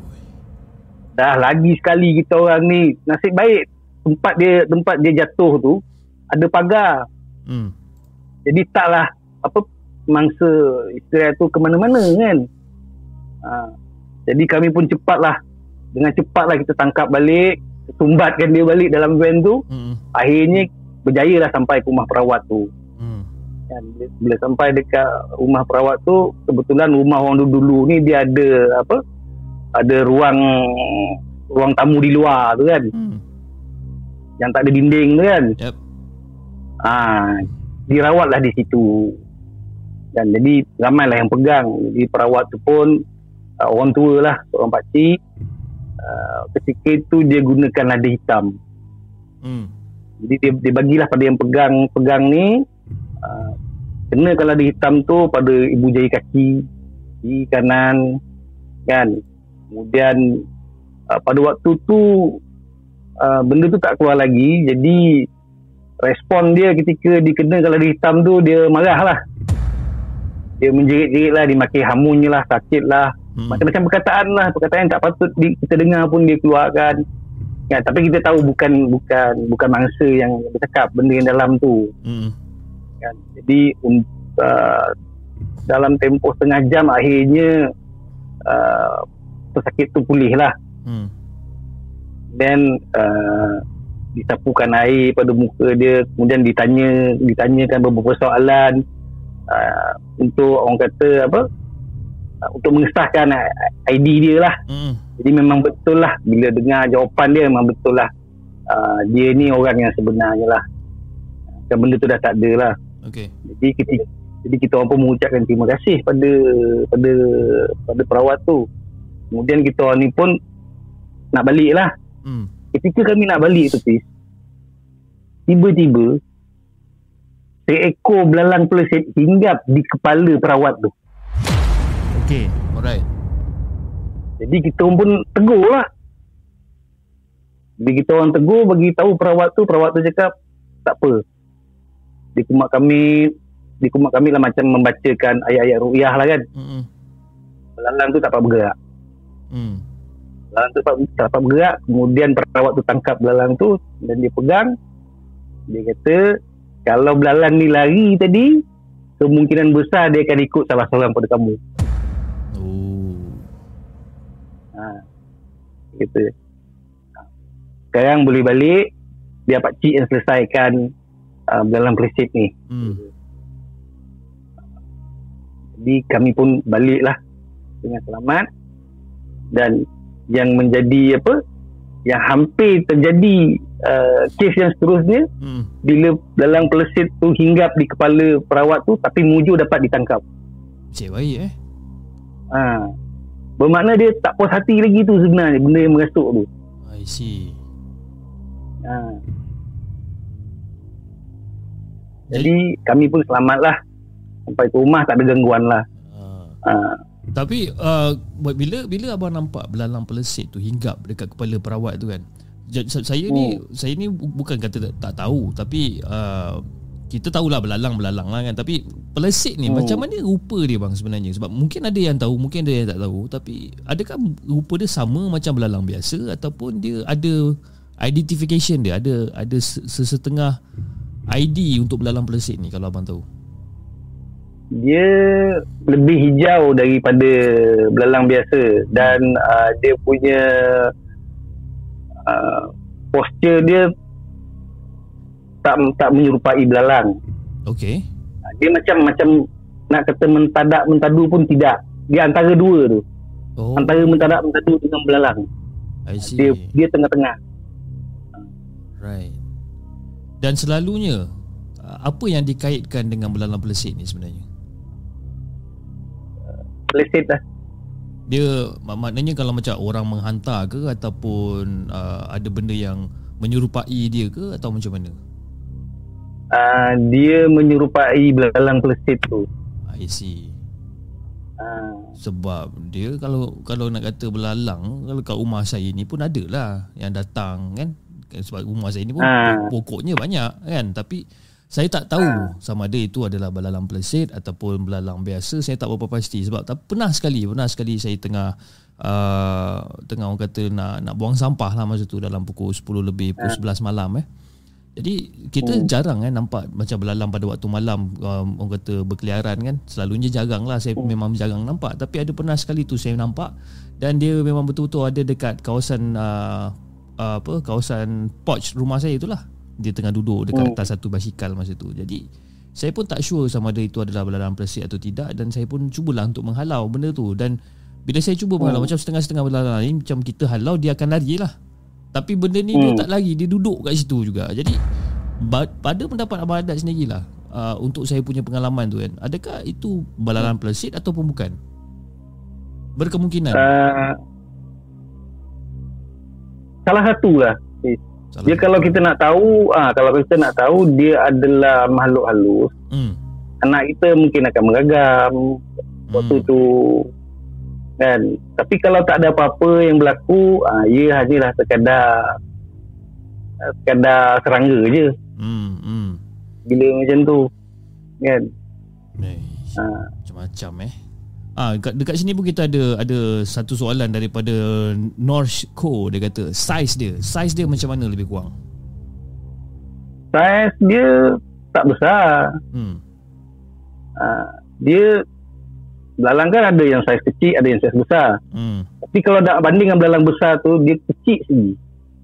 Dah lagi sekali kita orang ni nasib baik tempat dia tempat dia jatuh tu ada pagar. Hmm. Jadi taklah apa mangsa isteri tu ke mana-mana kan. Ha, jadi kami pun cepatlah dengan cepatlah kita tangkap balik, sumbatkan dia balik dalam van tu. Hmm. Akhirnya berjaya lah sampai ke rumah perawat tu. Hmm. Kan, bila sampai dekat rumah perawat tu, kebetulan rumah orang dulu-dulu ni dia ada apa? Ada ruang ruang tamu di luar tu kan, Hmm. Yang tak ada dinding tu kan. Yep. ah dirawatlah di situ dan jadi ramailah yang pegang jadi perawat tu pun uh, orang tua lah seorang pakcik uh, ketika itu dia gunakan lada hitam Hmm. jadi dia, dia bagilah pada yang pegang pegang ni uh, kenakan lada hitam tu pada ibu jari kaki di kanan kan kemudian uh, pada waktu tu uh, benda tu tak keluar lagi jadi respon dia ketika dikenakan lada hitam tu dia marah lah dia menjerit-jerit lah dia maki hamunnya lah sakit lah Hmm. macam-macam perkataan lah perkataan yang tak patut di, kita dengar pun dia keluarkan ya, tapi kita tahu bukan bukan bukan mangsa yang bercakap benda yang dalam tu Hmm. kan jadi um, uh, dalam tempoh setengah jam akhirnya uh, pesakit tu pulih lah Hmm. Then uh, disapukan air pada muka dia. Kemudian ditanya ditanyakan beberapa soalan uh, untuk orang kata apa uh, untuk mengesahkan ID dia lah. Hmm. jadi memang betul lah bila dengar jawapan dia memang betul lah. Uh, dia ni orang yang sebenarnya lah. Dan benda tu dah tak ada lah. Okey. jadi kita jadi kita orang pun mengucapkan terima kasih pada pada pada perawat tu. Kemudian kita orang ni pun nak balik lah Hmm. ketika kami nak balik tu Pis tiba-tiba seekor belalang pelesit hinggap di kepala perawat tu Okey. Alright. jadi kita pun tegur lah bila kita orang tegur bagi tahu perawat tu perawat tu cakap tak apa di kumat kami di kumat kami lah macam membacakan ayat-ayat ru'yah lah kan Hmm. belalang tu tak dapat bergerak Hmm. Belalang tu tak, dapat bergerak kemudian perawat tu tangkap belalang tu dan dia pegang dia kata kalau belalang ni lari tadi kemungkinan besar dia akan ikut salah seorang pada kamu Oh. ha. kata sekarang boleh balik biar pakcik yang selesaikan uh, belalang pelesit ni Hmm. jadi kami pun balik lah dengan selamat dan yang menjadi apa yang hampir terjadi uh, kes yang seterusnya Hmm. bila dalam pelesit tu hinggap di kepala perawat tu tapi mujur dapat ditangkap Cik baik eh. ha. bermakna dia tak puas hati lagi tu sebenarnya benda yang merasuk tu I see. ha. jadi kami pun selamat lah sampai ke rumah tak ada gangguan lah Uh, ha. Tapi uh, bila bila abang nampak belalang pelesit tu hinggap dekat kepala perawat tu kan. Saya ni saya ni bu- bukan kata tak, tak tahu tapi uh, kita tahulah belalang-belalang lah kan tapi pelesit ni Hmm. macam mana rupa dia bang sebenarnya sebab mungkin ada yang tahu mungkin ada yang tak tahu tapi adakah rupa dia sama macam belalang biasa ataupun dia ada identification dia ada ada se- sesetengah ID untuk belalang pelesit ni kalau abang tahu. Dia lebih hijau daripada belalang biasa dan uh, dia punya uh, posture dia tak tak menyerupai belalang. Okey. Uh, Dia macam macam nak kata mentadak mentadu pun tidak. Dia antara dua tu. Oh, Antara mentadak mentadu dengan belalang. I see. Dia dia tengah-tengah. Right. Dan selalunya uh, apa yang dikaitkan dengan belalang pelesit ni sebenarnya? Pelesit lah. Dia mak- maknanya kalau macam orang menghantar ke ataupun uh, ada benda yang menyerupai dia ke atau macam mana? Uh, dia menyerupai belalang pelesit tu. I see. Uh, Sebab dia kalau kalau nak kata belalang kalau kat rumah saya ni pun ada lah yang datang kan sebab rumah saya ni pun Ah. pokoknya banyak kan tapi saya tak tahu sama ada itu adalah belalang pelesit ataupun belalang biasa saya tak berapa pasti sebab tak pernah sekali pernah sekali saya tengah uh, tengah orang kata nak nak buang sampah lah masa tu dalam pukul 10 lebih pukul 11 malam eh jadi kita hmm. jarang kan nampak macam belalang pada waktu malam um, orang kata berkeliaran kan. Selalunya jarang lah saya memang jarang nampak tapi ada pernah sekali tu saya nampak dan dia memang betul-betul ada dekat kawasan uh, uh, apa kawasan porch rumah saya itulah. Dia tengah duduk dekat atas satu basikal masa tu. Jadi saya pun tak sure sama ada itu adalah belalang plastik atau tidak dan saya pun cubalah untuk menghalau benda tu dan bila saya cuba menghalau macam setengah-setengah belalang ni macam kita halau dia akan lari lah. Tapi benda ni dia Hmm. tak lari Dia duduk kat situ juga Jadi pada pendapat Abang Adat sendiri lah uh, untuk saya punya pengalaman tu kan adakah itu belalang pelesit ataupun bukan berkemungkinan Uh, salah satu lah. Salah Dia kalau kita nak tahu, ah kalau kita nak tahu dia adalah makhluk halus, hmm. anak kita mungkin akan meragam waktu Hmm. tu kan. Tapi kalau tak ada apa-apa yang berlaku, ah ia hanyalah sekadar ah, sekadar serangga je Hmm. Hmm. bila macam tu. Kan? Eh, Ah, macam-macam eh Ah, dekat, dekat sini pun kita ada ada satu soalan daripada North Co dia kata size dia size dia macam mana lebih kurang saiz dia tak besar. hmm. Ah, dia belalang kan ada yang saiz kecil, ada yang saiz besar. Hmm. Tapi kalau nak banding dengan belalang besar tu, dia kecil segi.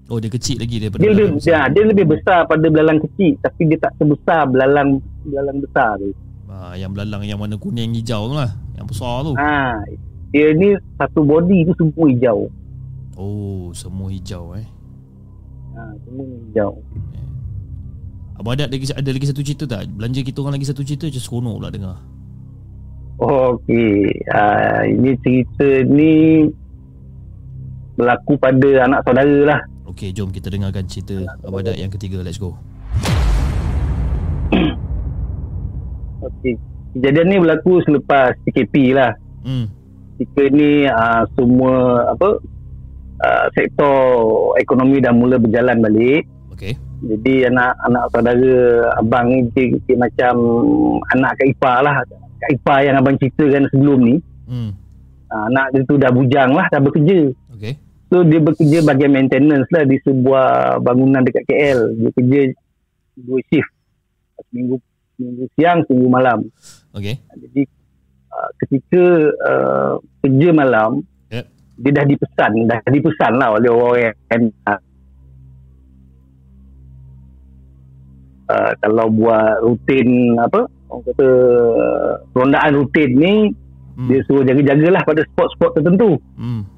oh dia kecil lagi daripada Dia lebih besar. dia, dia lebih besar pada belalang kecil tapi dia tak sebesar belalang belalang besar tu. ah, yang belalang yang warna kuning hijau tu lah yang besar tu Ha, dia ni satu body tu semua hijau. oh semua hijau eh Ha, semua hijau. Abang ada lagi ada lagi satu cerita tak? Belanja kita orang lagi satu cerita je seronok pula dengar. Oh, okey. Ha, ini cerita ni berlaku pada anak saudara lah. Okey, jom kita dengarkan cerita Abang Adat yang ketiga. Let's go. Okey. Kejadian ni berlaku selepas PKP lah. Hmm. Ketika ni uh, semua apa uh, sektor ekonomi dah mula berjalan balik. Okey. Jadi anak anak saudara abang ni dia, dia macam anak Kak Ipar lah. Kak Ipar yang abang ceritakan sebelum ni. Hmm. Uh, anak dia tu dah bujang lah, dah bekerja. Okey. So dia bekerja bagian maintenance lah di sebuah bangunan dekat KL. Dia kerja dua shift. Seminggu, seminggu siang, seminggu malam. Okey. Jadi uh, ketika uh, kerja malam, Yep. dia dah dipesan, dah dipesan lah oleh orang yang uh, kalau buat rutin apa orang kata rondaan rutin ni Hmm. dia suruh jaga-jagalah pada spot-spot tertentu. Hmm.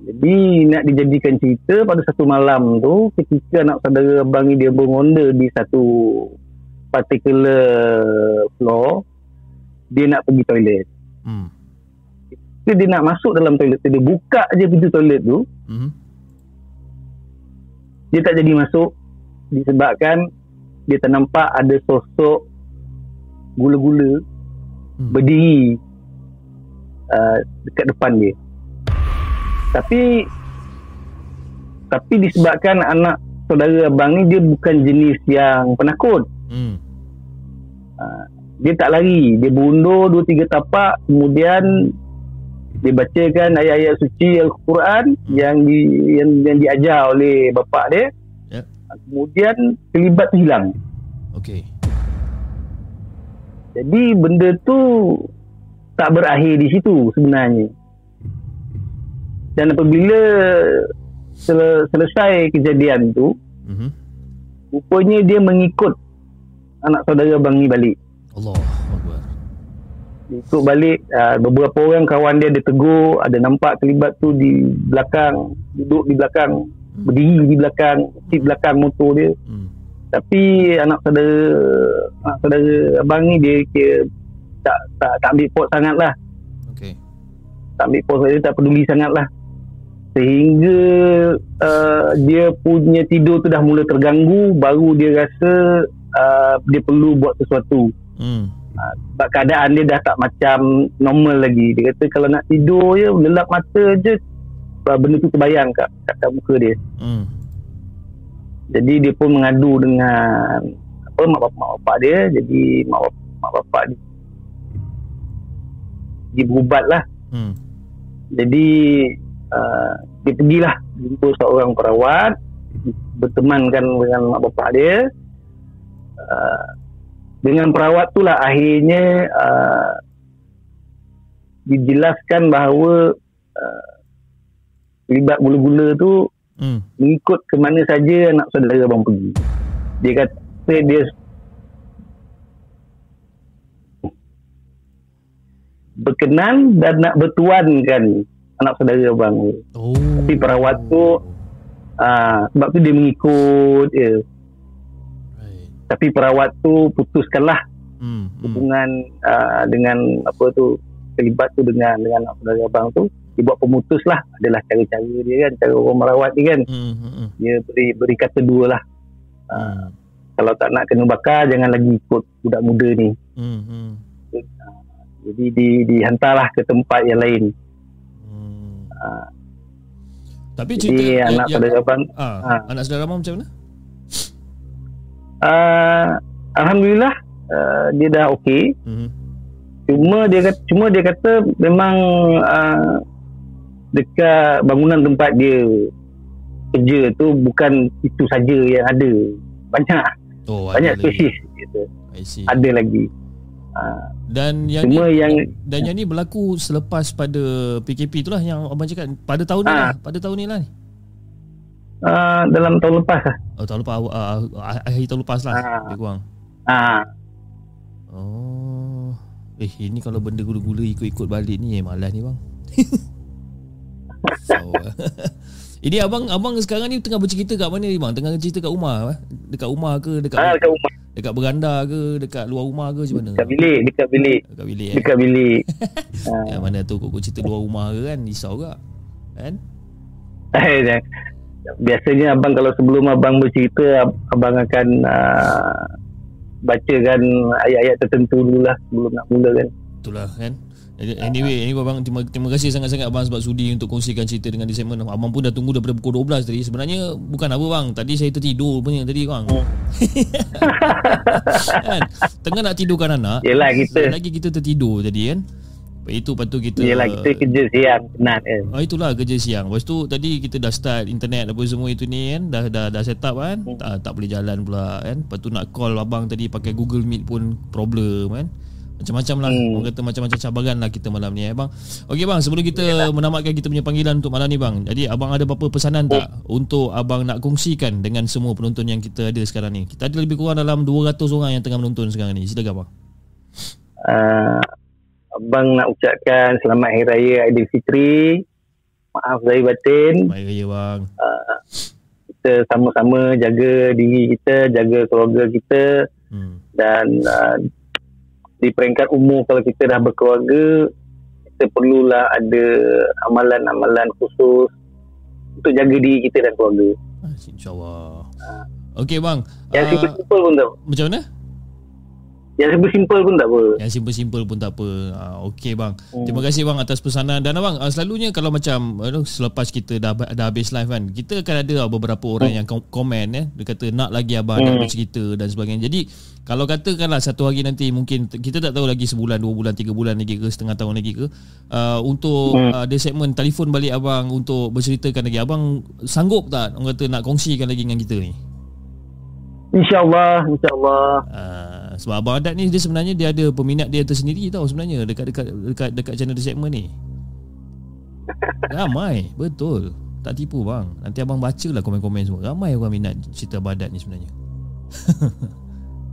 Jadi nak dijadikan cerita pada satu malam tu ketika anak saudara abang ni dia beronda di satu particular floor dia nak pergi toilet. Hmm. Dia, dia nak masuk dalam toilet dia buka je pintu toilet tu Hmm. dia tak jadi masuk disebabkan dia ternampak ada sosok gula-gula Hmm. berdiri uh, dekat depan dia. Tapi tapi disebabkan anak saudara abang ni dia bukan jenis yang penakut. Hmm. Dia tak lari, dia berundur dua tiga tapak kemudian dia bacakan ayat-ayat suci Al-Quran yang di yang, yang diajar oleh bapa dia. Ya. Kemudian kelibat tu hilang. Okey. Jadi benda tu tak berakhir di situ sebenarnya. Dan apabila sel- selesai kejadian tu, Mhm. rupanya dia mengikut anak saudara abang ni balik. Allah Akbar. Dia ikut balik, uh, beberapa orang kawan dia ada tegur, ada nampak kelibat tu di belakang, duduk di belakang, berdiri di belakang, di belakang motor dia. Hmm. Tapi anak saudara anak saudara abang ni dia kira tak tak tak ambil pot sangat lah. Okey. tak ambil pos dia tak peduli sangat lah sehingga uh, dia punya tidur tu dah mula terganggu baru dia rasa uh, dia perlu buat sesuatu Hmm. sebab keadaan dia dah tak macam normal lagi dia kata kalau nak tidur je lelap mata je uh, benda tu terbayang kat, kat, kat muka dia Hmm. jadi dia pun mengadu dengan apa mak bapak, mak bapak dia jadi mak bapak, mak bapak dia dia berubat lah Hmm. Jadi uh, dia pergilah jumpa seorang perawat bertemankan dengan mak bapak dia. Uh, dengan perawat tu lah akhirnya uh, dijelaskan bahawa uh, libat gula-gula tu Hmm. mengikut ke mana saja anak saudara abang pergi. Dia kata dia berkenan dan nak bertuankan anak saudara abang. Oh. Tapi perawat tu ah sebab tu dia mengikut je. Tapi perawat tu putuskanlah Hmm. hmm. hubungan uh, dengan apa tu terlibat tu dengan dengan anak saudara abang tu dia buat pemutus lah adalah cara-cara dia kan cara orang merawat dia kan Hmm. hmm, hmm. dia beri beri kata dua lah uh, Hmm. kalau tak nak kena bakar jangan lagi ikut budak muda ni Hmm. hmm. jadi di dihantarlah ke tempat yang lain Hmm. uh, Tapi cerita jadi anak saudara abang ah, ah. anak saudara abang macam mana? Uh, alhamdulillah uh, dia dah okey Hmm. cuma dia kata, cuma dia kata memang uh, dekat bangunan tempat dia kerja tu bukan itu saja yang ada banyak Oh, banyak lagi. spesies gitu. Ada lagi uh, Dan yang cuma ni, yang dan yang ni berlaku selepas pada PKP itulah yang abang cakap pada tahun ni Ah. lah, pada tahun ni lah ni. Uh, dalam tahun lepas lah Oh, tahun lepas uh, akhir tahun lepas lah Ah. lebih kurang. Oh. Eh, ini kalau benda gula-gula ikut-ikut balik ni eh, malas ni bang. so, ini abang abang sekarang ni tengah bercerita kat mana ni bang? Tengah cerita kat rumah eh? Dekat rumah ke dekat uh, dekat rumah dekat beranda ke dekat luar rumah ke macam mana? dekat bilik dekat bilik Dekat bilik eh. dekat bilik uh, Yang mana tu kau cerita luar rumah ke kan risau juga. Kan? Biasanya abang kalau sebelum abang bercerita ab- abang akan uh, bacakan ayat-ayat tertentu dulu lah sebelum nak mula kan Itulah kan. Anyway, anyway abang terima, terima kasih sangat-sangat abang sebab sudi untuk kongsikan cerita dengan di segmen. Abang pun dah tunggu daripada pukul 12 tadi. Sebenarnya bukan apa bang. Tadi saya tertidur punya tadi bang. kan? Tengah nak tidurkan anak. Yelah, kita- Lagi kita tertidur tadi kan. Itu lepas tu kita Yelah kita kerja siang penat kan Ah itulah kerja siang. Lepas tu tadi kita dah start internet apa semua itu ni kan. Dah dah dah set up kan. Hmm. Tak, tak boleh jalan pula kan. Lepas tu nak call abang tadi pakai Google Meet pun problem kan. Macam-macam lah Hmm. Orang kata macam-macam cabaran lah kita malam ni eh bang Okey bang sebelum kita menamatkan kita punya panggilan untuk malam ni bang Jadi abang ada apa-apa pesanan tak Untuk abang nak kongsikan dengan semua penonton yang kita ada sekarang ni Kita ada lebih kurang dalam 200 orang yang tengah menonton sekarang ni Silakan bang uh, Abang nak ucapkan selamat Hari Raya Aidilfitri Maaf zahir batin. Baik raya bang. Uh, Kita sama-sama jaga diri kita Jaga keluarga kita. Hmm. Dan uh, di peringkat umur kalau kita dah berkeluarga kita perlulah ada amalan-amalan khusus untuk jaga diri kita dan keluarga. Ah, InsyaAllah Okey bang. Yang Ah, simple-simple pun tak Macam mana? Yang simple-simple pun tak apa. Yang simple-simple pun tak apa. Ah, Okey bang. Hmm. Terima kasih bang atas pesanan dan abang ah, selalunya kalau macam uh, selepas kita dah dah habis live kan, kita akan ada ah, beberapa orang yang kom- komen eh dia kata nak lagi abang Hmm. nak bercerita dan sebagainya. Jadi kalau katakanlah satu hari nanti mungkin kita tak tahu lagi sebulan, dua bulan, tiga bulan lagi ke setengah tahun lagi ke uh, untuk Hmm. uh, ada segmen telefon balik abang untuk berceritakan lagi. Abang sanggup tak orang kata nak kongsikan lagi dengan kita ni? InsyaAllah, insyaAllah. Uh, sebab Abang Adat ni dia sebenarnya dia ada peminat dia tersendiri tau sebenarnya dekat dekat dekat dekat channel The Segment ni. Ramai, betul. Tak tipu bang. Nanti abang baca lah komen-komen semua. Ramai orang minat cerita Abang Adat ni sebenarnya.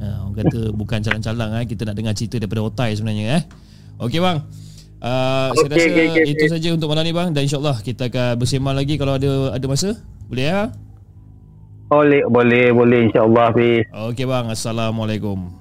ha, orang kata bukan calang-calang eh. Kita nak dengar cerita daripada otai sebenarnya eh. Okey bang. Uh, saya Okey, rasa okey, okey, itu okey. saja untuk malam ni bang dan insyaallah kita akan bersembang lagi kalau ada ada masa. Boleh ya? Boleh, boleh, boleh insyaAllah. Okey bang. Assalamualaikum.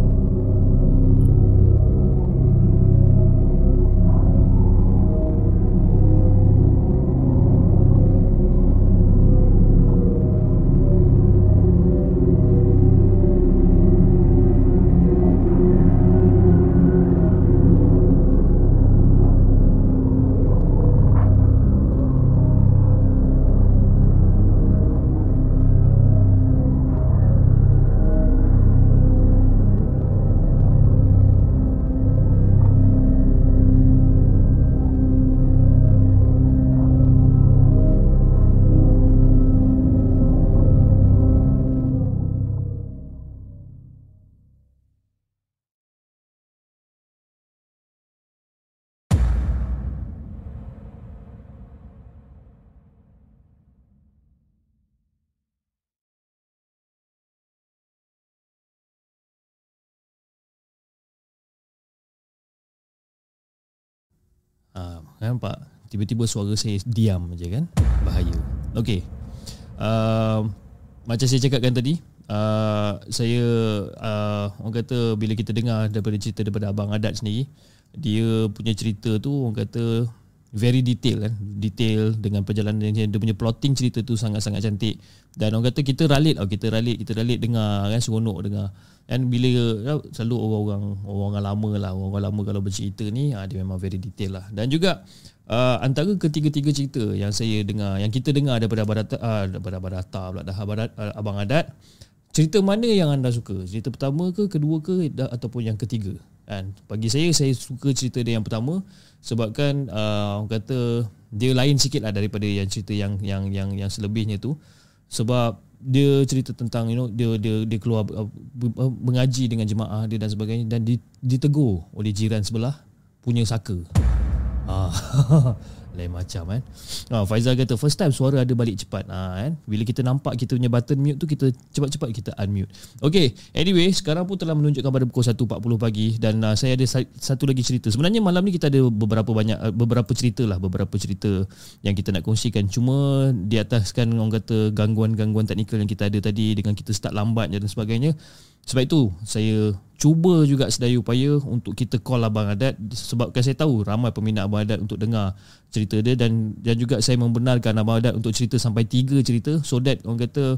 Nampak? Tiba-tiba suara saya diam je kan? Bahaya. Okey. Uh, macam saya cakapkan tadi, uh, saya uh, orang kata bila kita dengar daripada cerita daripada abang Adat sendiri, dia punya cerita tu orang kata very detail kan detail dengan perjalanan dia, punya plotting cerita tu sangat-sangat cantik. Dan orang kata kita ralit oh, kita ralit kita ralit dengar kan. Seronok dengar. Dan bila ya, selalu orang-orang orang-orang lama lah. Orang-orang lama kalau bercerita ni ha, dia memang very detail lah. Dan juga uh, antara ketiga-tiga cerita yang saya dengar yang kita dengar daripada Abang Data uh, daripada Abang Data pula dah uh, Abang Adat cerita mana yang anda suka? Cerita pertama ke kedua ke ataupun yang ketiga? Kan? Bagi saya saya suka cerita dia yang pertama sebabkan uh, orang kata dia lain sikit lah daripada yang cerita yang yang yang yang selebihnya tu. Sebab dia cerita tentang you know dia dia dia keluar uh, mengaji dengan jemaah dia dan sebagainya dan ditegur oleh jiran sebelah punya saka. Ah lain macam kan. Ha, Faizal kata first time suara ada balik cepat. Ha, kan? Bila kita nampak kita punya button mute tu kita cepat-cepat kita unmute. Okay, anyway sekarang pun telah menunjukkan pada pukul 1.40 pagi dan uh, saya ada satu lagi cerita. Sebenarnya malam ni kita ada beberapa banyak uh, beberapa cerita lah, beberapa cerita yang kita nak kongsikan. Cuma di ataskan orang kata gangguan-gangguan teknikal yang kita ada tadi dengan kita start lambat dan sebagainya. Sebab itu saya cuba juga sedaya upaya untuk kita call Abang Adat sebabkan saya tahu ramai peminat Abang Adat untuk dengar cerita dia dan dan juga saya membenarkan Abang Adat untuk cerita sampai tiga cerita so that orang kata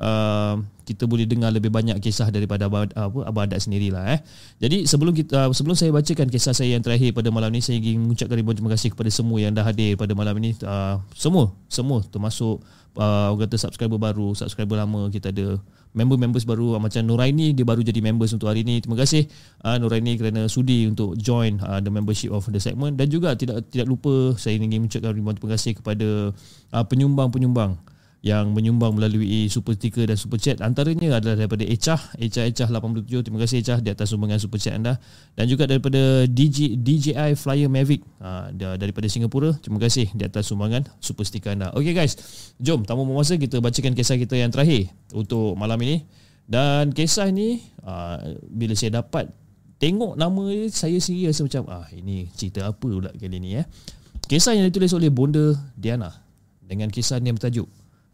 uh, kita boleh dengar lebih banyak kisah daripada Abang, apa, Abang Adat sendirilah eh. Jadi sebelum kita uh, sebelum saya bacakan kisah saya yang terakhir pada malam ini saya ingin mengucapkan ribuan terima kasih kepada semua yang dah hadir pada malam ini. Uh, semua semua. Termasuk uh, orang kata subscriber baru subscriber lama kita ada member-members baru. Macam Nuraini dia baru jadi members untuk hari ini. Terima kasih. Uh, Nuraini kerana sudi untuk join uh, the membership of the segment. Dan juga tidak tidak lupa saya ingin mengucapkan ribuan terima kasih kepada uh, penyumbang-penyumbang yang menyumbang melalui super sticker dan super chat. Antaranya adalah daripada Echah Echah Echah 87 terima kasih Echah di atas sumbangan super chat anda. Dan juga daripada DJ, DJI Flyer Mavic. Ha, daripada Singapura. Terima kasih di atas sumbangan super sticker anda. Ok guys. Jom tanpa memasa kita bacakan kisah kita yang terakhir untuk malam ini. Dan kisah ini ha, bila saya dapat tengok nama saya sendiri rasa macam ah ini cerita apa pula kali ni eh? Kisah yang ditulis oleh Bonda Diana dengan kisah yang bertajuk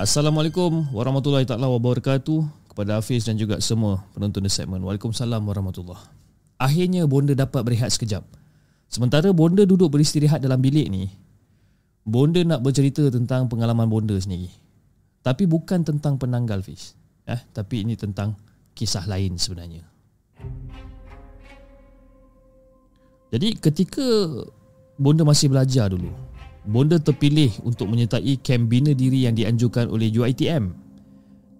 Assalamualaikum warahmatullahi taala wabarakatuh kepada Hafiz dan juga semua penonton di segmen. Waalaikumsalam warahmatullahi. Akhirnya bonda dapat berehat sekejap. Sementara bonda duduk beristirahat dalam bilik ni, bonda nak bercerita tentang pengalaman bonda sendiri. Tapi bukan tentang penanggal Hafiz. Eh, tapi ini tentang kisah lain sebenarnya. Jadi ketika bonda masih belajar dulu, Bonda terpilih untuk menyertai kem bina diri yang dianjurkan oleh UITM.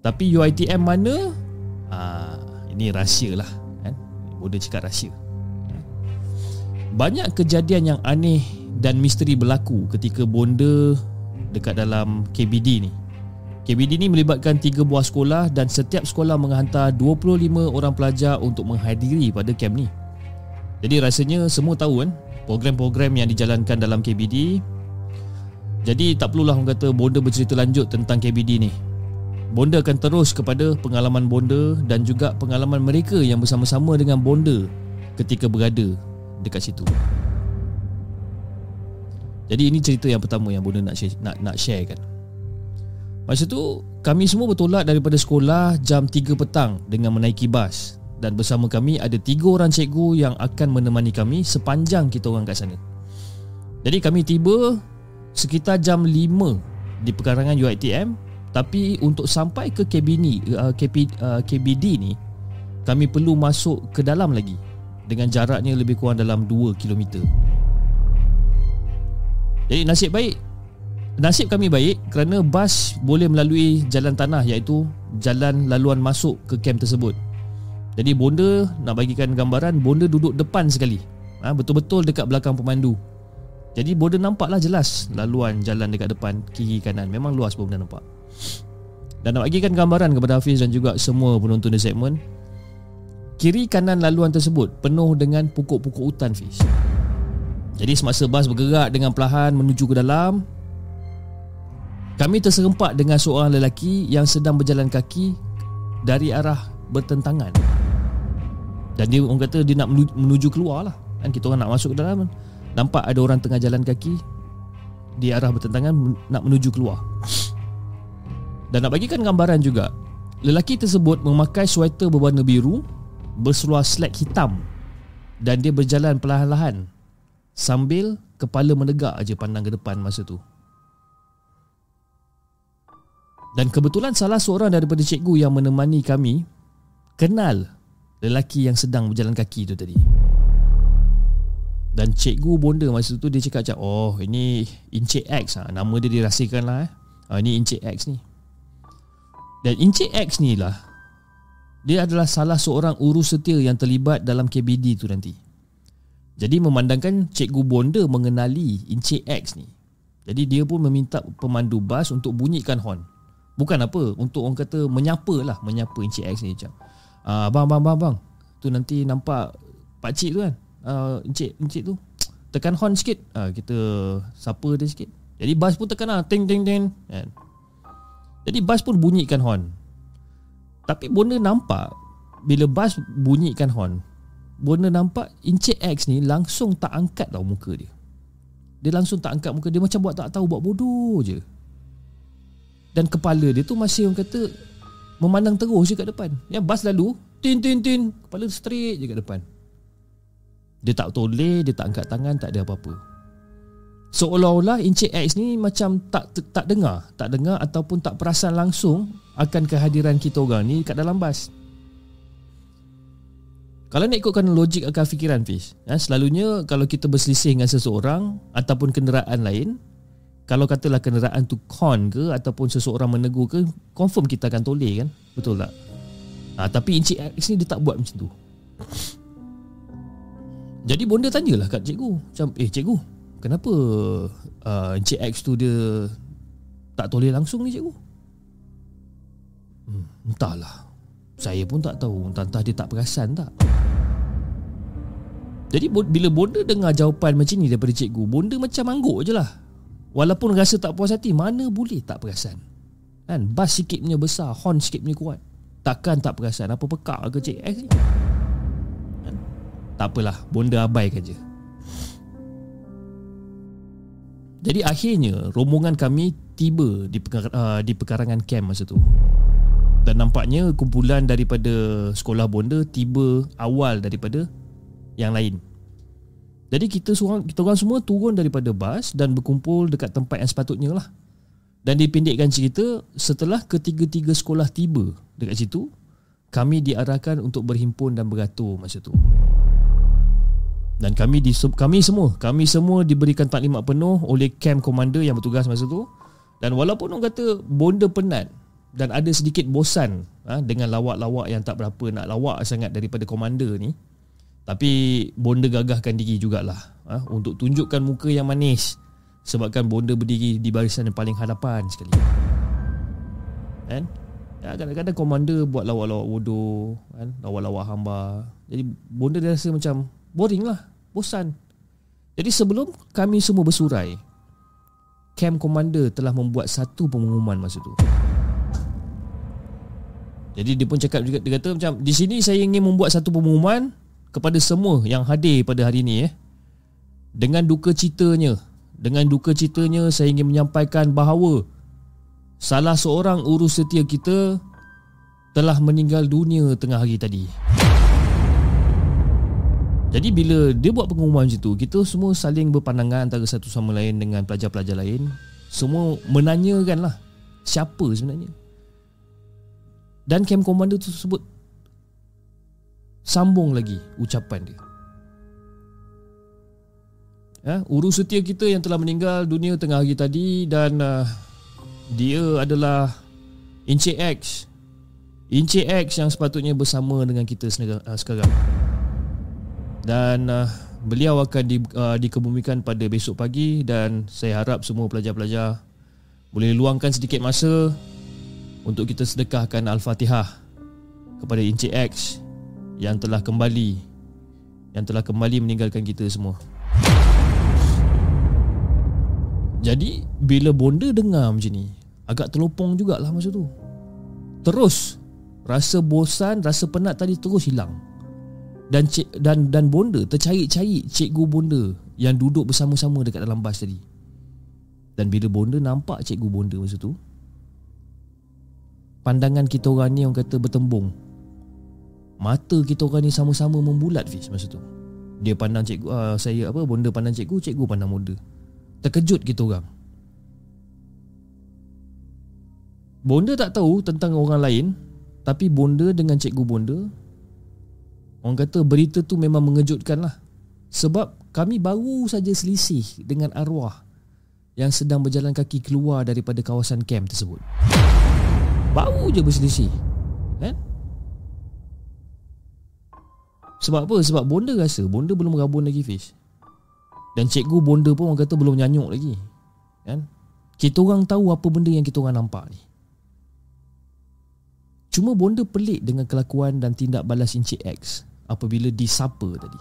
Tapi UITM mana? Ah, ini rahsia lah. Kan? Bonda cakap rahsia. Banyak kejadian yang aneh dan misteri berlaku ketika bonda dekat dalam KBD ni. KBD ni melibatkan tiga buah sekolah dan setiap sekolah menghantar 25 orang pelajar untuk menghadiri pada kem ni. Jadi rasanya semua tahu kan program-program yang dijalankan dalam KBD jadi tak perlulah orang kata Bonda bercerita lanjut tentang KBD ni. Bonda akan terus kepada pengalaman Bonda Dan juga pengalaman mereka yang bersama-sama dengan Bonda Ketika berada dekat situ. Jadi ini cerita yang pertama yang Bonda nak share, nak, nak share kan Masa tu kami semua bertolak daripada sekolah jam 3 petang dengan menaiki bas. Dan bersama kami ada tiga orang cikgu yang akan menemani kami sepanjang kita orang kat sana. Jadi kami tiba sekitar jam 5 di pekarangan UiTM tapi untuk sampai ke KBD, uh, KP, uh, KBD ni kami perlu masuk ke dalam lagi dengan jaraknya lebih kurang dalam 2 km jadi nasib baik nasib kami baik kerana bas boleh melalui jalan tanah iaitu jalan laluan masuk ke kem tersebut. Jadi bonda nak bagikan gambaran bonda duduk depan sekali. Ha, Betul-betul dekat belakang pemandu Jadi border nampaklah jelas Laluan jalan dekat depan Kiri kanan Memang luas pun benda nampak Dan nak bagikan gambaran kepada Hafiz Dan juga semua penonton di segmen Kiri kanan laluan tersebut Penuh dengan pokok-pokok hutan Fiz Jadi semasa bas bergerak Dengan perlahan menuju ke dalam kami terserempak dengan seorang lelaki yang sedang berjalan kaki dari arah bertentangan. Dan dia orang kata dia nak menuju keluar lah. Kan kita orang nak masuk ke dalam nampak ada orang tengah jalan kaki di arah bertentangan nak menuju keluar. Dan nak bagikan gambaran juga, lelaki tersebut memakai sweater berwarna biru berseluar slack hitam dan dia berjalan perlahan-lahan sambil kepala menegak aja pandang ke depan masa tu. Dan kebetulan salah seorang daripada cikgu yang menemani kami kenal lelaki yang sedang berjalan kaki tu tadi. Dan cikgu bonda masa tu dia cakap macam oh ini Encik X ha. nama dia dirahsiakan lah eh. Ha, ini Encik X ni. Dan Encik X ni lah dia adalah salah seorang urus setia yang terlibat dalam KBD tu nanti. Jadi memandangkan cikgu bonda mengenali Encik X ni. Jadi dia pun meminta pemandu bas untuk bunyikan horn. Bukan apa Untuk orang kata Menyapa lah Menyapa Encik X ni macam uh, Bang bang bang bang Tu nanti nampak Pakcik tu kan uh, Encik Encik tu Tekan horn sikit uh, Kita Sapa dia sikit Jadi bas pun tekan lah Ting ting ting kan? Jadi bas pun bunyikan horn Tapi bonda nampak Bila bas bunyikan horn Bonda nampak Encik X ni Langsung tak angkat tau muka dia Dia langsung tak angkat muka dia Macam buat tak tahu Buat bodoh je dan kepala dia tu masih orang kata memandang terus je kat depan. Ya bas lalu, tin tin tin, kepala straight je kat depan. Dia tak toleh, dia tak angkat tangan, tak ada apa-apa. Seolah-olah Encik X ni macam tak tak dengar, tak dengar ataupun tak perasan langsung akan kehadiran kita orang ni kat dalam bas. Kalau nak ikutkan logik akal fikiran Fish ya, Selalunya kalau kita berselisih dengan seseorang Ataupun kenderaan lain kalau katalah kenderaan tu con ke ataupun seseorang menegur ke confirm kita akan toleh kan betul tak ha, tapi Encik X ni dia tak buat macam tu jadi bonda tanyalah kat cikgu macam eh cikgu kenapa uh, Encik X tu dia tak toleh langsung ni cikgu? Hmm, entahlah. Saya pun tak tahu. Entah-entah dia tak perasan tak? Jadi bila bonda dengar jawapan macam ni daripada cikgu bonda macam angguk je lah. Walaupun rasa tak puas hati Mana boleh tak perasan? Kan? Bas sikit punya besar Horn sikit punya kuat. Takkan tak perasan Apa pekak ke cik X ni? Tak apalah Bonda abaikan je Jadi akhirnya Rombongan kami Tiba di, pekar, uh, di pekarangan camp masa tu Dan nampaknya Kumpulan daripada Sekolah bonda Tiba awal daripada Yang lain jadi kita seorang kita orang semua turun daripada bas dan berkumpul dekat tempat yang sepatutnya lah. Dan dipendekkan cerita, setelah ketiga-tiga sekolah tiba dekat situ, kami diarahkan untuk berhimpun dan beratur masa tu. Dan kami di kami semua, kami semua diberikan taklimat penuh oleh camp commander yang bertugas masa tu. Dan walaupun orang kata bonda penat dan ada sedikit bosan ha, dengan lawak-lawak yang tak berapa nak lawak sangat daripada komander ni, tapi bonda gagahkan diri jugalah ha, Untuk tunjukkan muka yang manis Sebabkan bonda berdiri di barisan yang paling hadapan sekali Kan? Ya, kadang-kadang komander buat lawak-lawak bodoh kan? Lawak-lawak hamba Jadi bonda dia rasa macam boring lah Bosan Jadi sebelum kami semua bersurai Camp komander telah membuat satu pengumuman masa tu jadi dia pun cakap juga dia kata macam di sini saya ingin membuat satu pengumuman kepada semua yang hadir pada hari ini eh. Dengan duka citanya, dengan duka citanya saya ingin menyampaikan bahawa salah seorang urus setia kita telah meninggal dunia tengah hari tadi. Jadi bila dia buat pengumuman macam tu, kita semua saling berpandangan antara satu sama lain dengan pelajar-pelajar lain. Semua menanyakan lah siapa sebenarnya. Dan camp commander tu sebut Sambung lagi ucapan dia ya, Urus setia kita yang telah meninggal dunia tengah hari tadi Dan uh, dia adalah Encik X Encik X yang sepatutnya bersama dengan kita uh, sekarang Dan uh, beliau akan di, uh, dikebumikan pada besok pagi dan saya harap semua pelajar-pelajar boleh luangkan sedikit masa untuk kita sedekahkan Al-Fatihah kepada Encik X yang telah kembali yang telah kembali meninggalkan kita semua. Jadi bila bonda dengar macam ni agak terlopong jugalah masa tu. Terus rasa bosan, rasa penat tadi terus hilang. Dan cik, dan dan bonda tercari-cari cikgu bonda yang duduk bersama-sama dekat dalam bas tadi. Dan bila bonda nampak cikgu bonda masa tu, pandangan kita orang ni orang kata bertembung. Mata kita orang ni sama-sama membulat Fiz masa tu. Dia pandang cikgu uh, saya apa bonda pandang cikgu, cikgu pandang bonda. Terkejut kita orang. Bonda tak tahu tentang orang lain tapi bonda dengan cikgu bonda Orang kata berita tu memang mengejutkan lah Sebab kami baru saja selisih dengan arwah Yang sedang berjalan kaki keluar daripada kawasan camp tersebut Baru je berselisih Kan? Sebab apa? Sebab bonda rasa bonda belum rabun lagi Fish Dan cikgu bonda pun orang kata belum nyanyuk lagi Kan? Kita orang tahu apa benda yang kita orang nampak ni Cuma bonda pelik dengan kelakuan dan tindak balas Encik X apabila disapa tadi.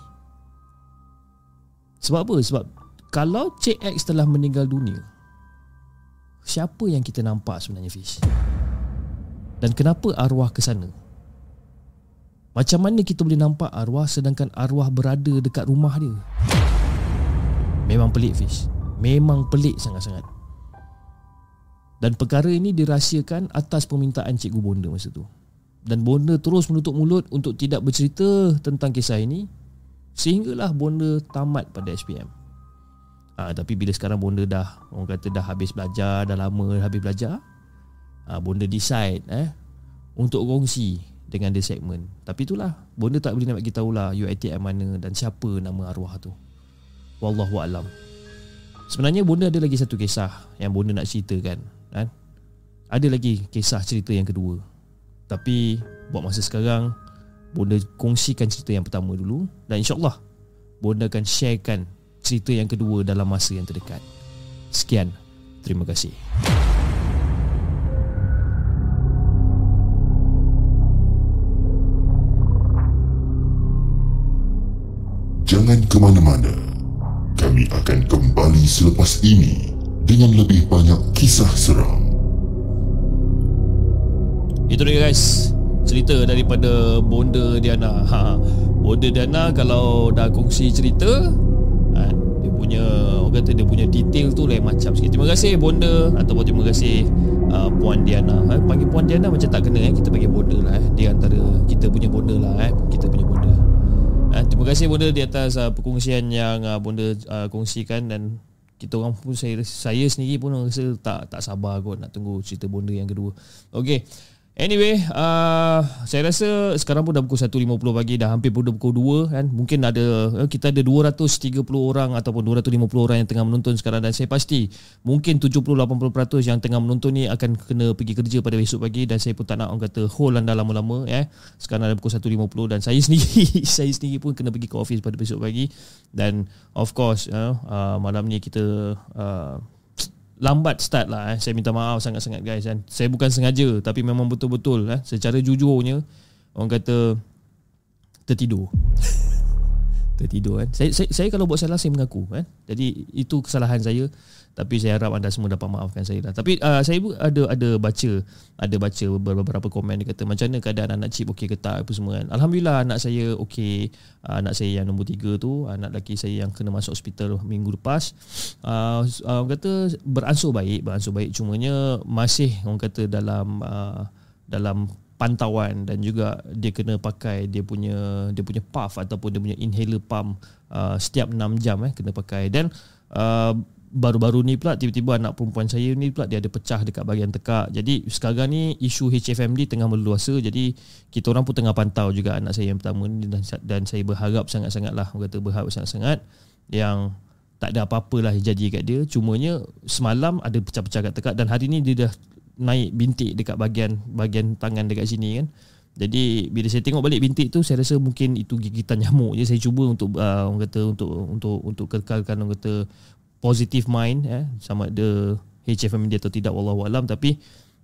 Sebab apa? Sebab kalau Cik X telah meninggal dunia, siapa yang kita nampak sebenarnya Fish? Dan kenapa arwah ke sana? Macam mana kita boleh nampak arwah sedangkan arwah berada dekat rumah dia? Memang pelik Fish. Memang pelik sangat-sangat. Dan perkara ini dirahsiakan atas permintaan Cikgu Bonda masa tu. Dan Bonda terus menutup mulut untuk tidak bercerita tentang kisah ini sehinggalah Bonda tamat pada SPM. Ha, tapi bila sekarang Bonda dah orang kata dah habis belajar, dah lama habis belajar, ha, Bonda decide eh untuk kongsi dengan dia segmen. Tapi itulah Bonda tak boleh nak bagi tahulah UiTM mana dan siapa nama arwah tu. Wallahu alam. Sebenarnya Bonda ada lagi satu kisah yang Bonda nak ceritakan kan? Ada lagi kisah cerita yang kedua Tapi buat masa sekarang Bonda kongsikan cerita yang pertama dulu Dan insyaAllah Bonda akan sharekan cerita yang kedua dalam masa yang terdekat Sekian Terima kasih Jangan ke mana-mana. Kami akan kembali selepas ini dengan lebih banyak kisah seram. Itu dia guys Cerita daripada Bonda Diana ha, Bonda Diana kalau dah kongsi cerita ha, Dia punya Orang kata dia punya detail tu lain macam sikit Terima kasih Bonda Ataupun terima kasih uh, Puan Diana ha, Panggil Puan Diana macam tak kena eh. Kita panggil Bonda lah eh. Dia antara kita punya Bonda lah eh. Kita punya Bonda ha, Terima kasih Bonda di atas uh, perkongsian yang uh, Bonda uh, kongsikan Dan kita orang pun saya saya sendiri pun rasa tak tak sabar kot nak tunggu cerita bonda yang kedua. Okey. Anyway, uh, saya rasa sekarang pun dah pukul 1.50 pagi dah hampir pukul 2 kan. Mungkin ada eh, kita ada 230 orang ataupun 250 orang yang tengah menonton sekarang dan saya pasti mungkin 70 80% yang tengah menonton ni akan kena pergi kerja pada besok pagi dan saya pun tak nak orang kata hold anda lama-lama ya. Eh. Sekarang dah pukul 1.50 dan saya sendiri saya sendiri pun kena pergi ke office pada besok pagi dan of course uh, uh, malam ni kita uh, lambat start lah eh. Saya minta maaf sangat-sangat guys kan. Saya bukan sengaja tapi memang betul-betul eh. Secara jujurnya orang kata tertidur. tertidur kan. Saya, saya, saya kalau buat salah saya mengaku kan. Jadi itu kesalahan saya tapi saya harap anda semua dapat maafkan saya lah. Tapi uh, saya pun ada ada baca ada baca beberapa komen dia kata macam mana keadaan anak cip okey ke tak apa semua kan. Alhamdulillah anak saya okey. Uh, anak saya yang nombor tiga tu anak lelaki saya yang kena masuk hospital minggu lepas. Uh, uh, orang kata beransur baik, beransur baik cumanya masih orang kata dalam uh, dalam pantauan dan juga dia kena pakai dia punya dia punya puff ataupun dia punya inhaler pump uh, setiap 6 jam eh kena pakai dan uh, baru-baru ni pula tiba-tiba anak perempuan saya ni pula dia ada pecah dekat bahagian tekak. Jadi sekarang ni isu HFMD tengah meluasa jadi kita orang pun tengah pantau juga anak saya yang pertama ni dan, dan saya berharap sangat-sangat lah kata berharap sangat-sangat yang tak ada apa-apa lah jadi kat dia. Cumanya semalam ada pecah-pecah kat tekak dan hari ni dia dah naik bintik dekat bahagian bahagian tangan dekat sini kan. Jadi bila saya tengok balik bintik tu saya rasa mungkin itu gigitan nyamuk je saya cuba untuk uh, orang kata untuk untuk untuk kekalkan orang kata positive mind eh sama ada HFM dia atau tidak wallahu alam. Tapi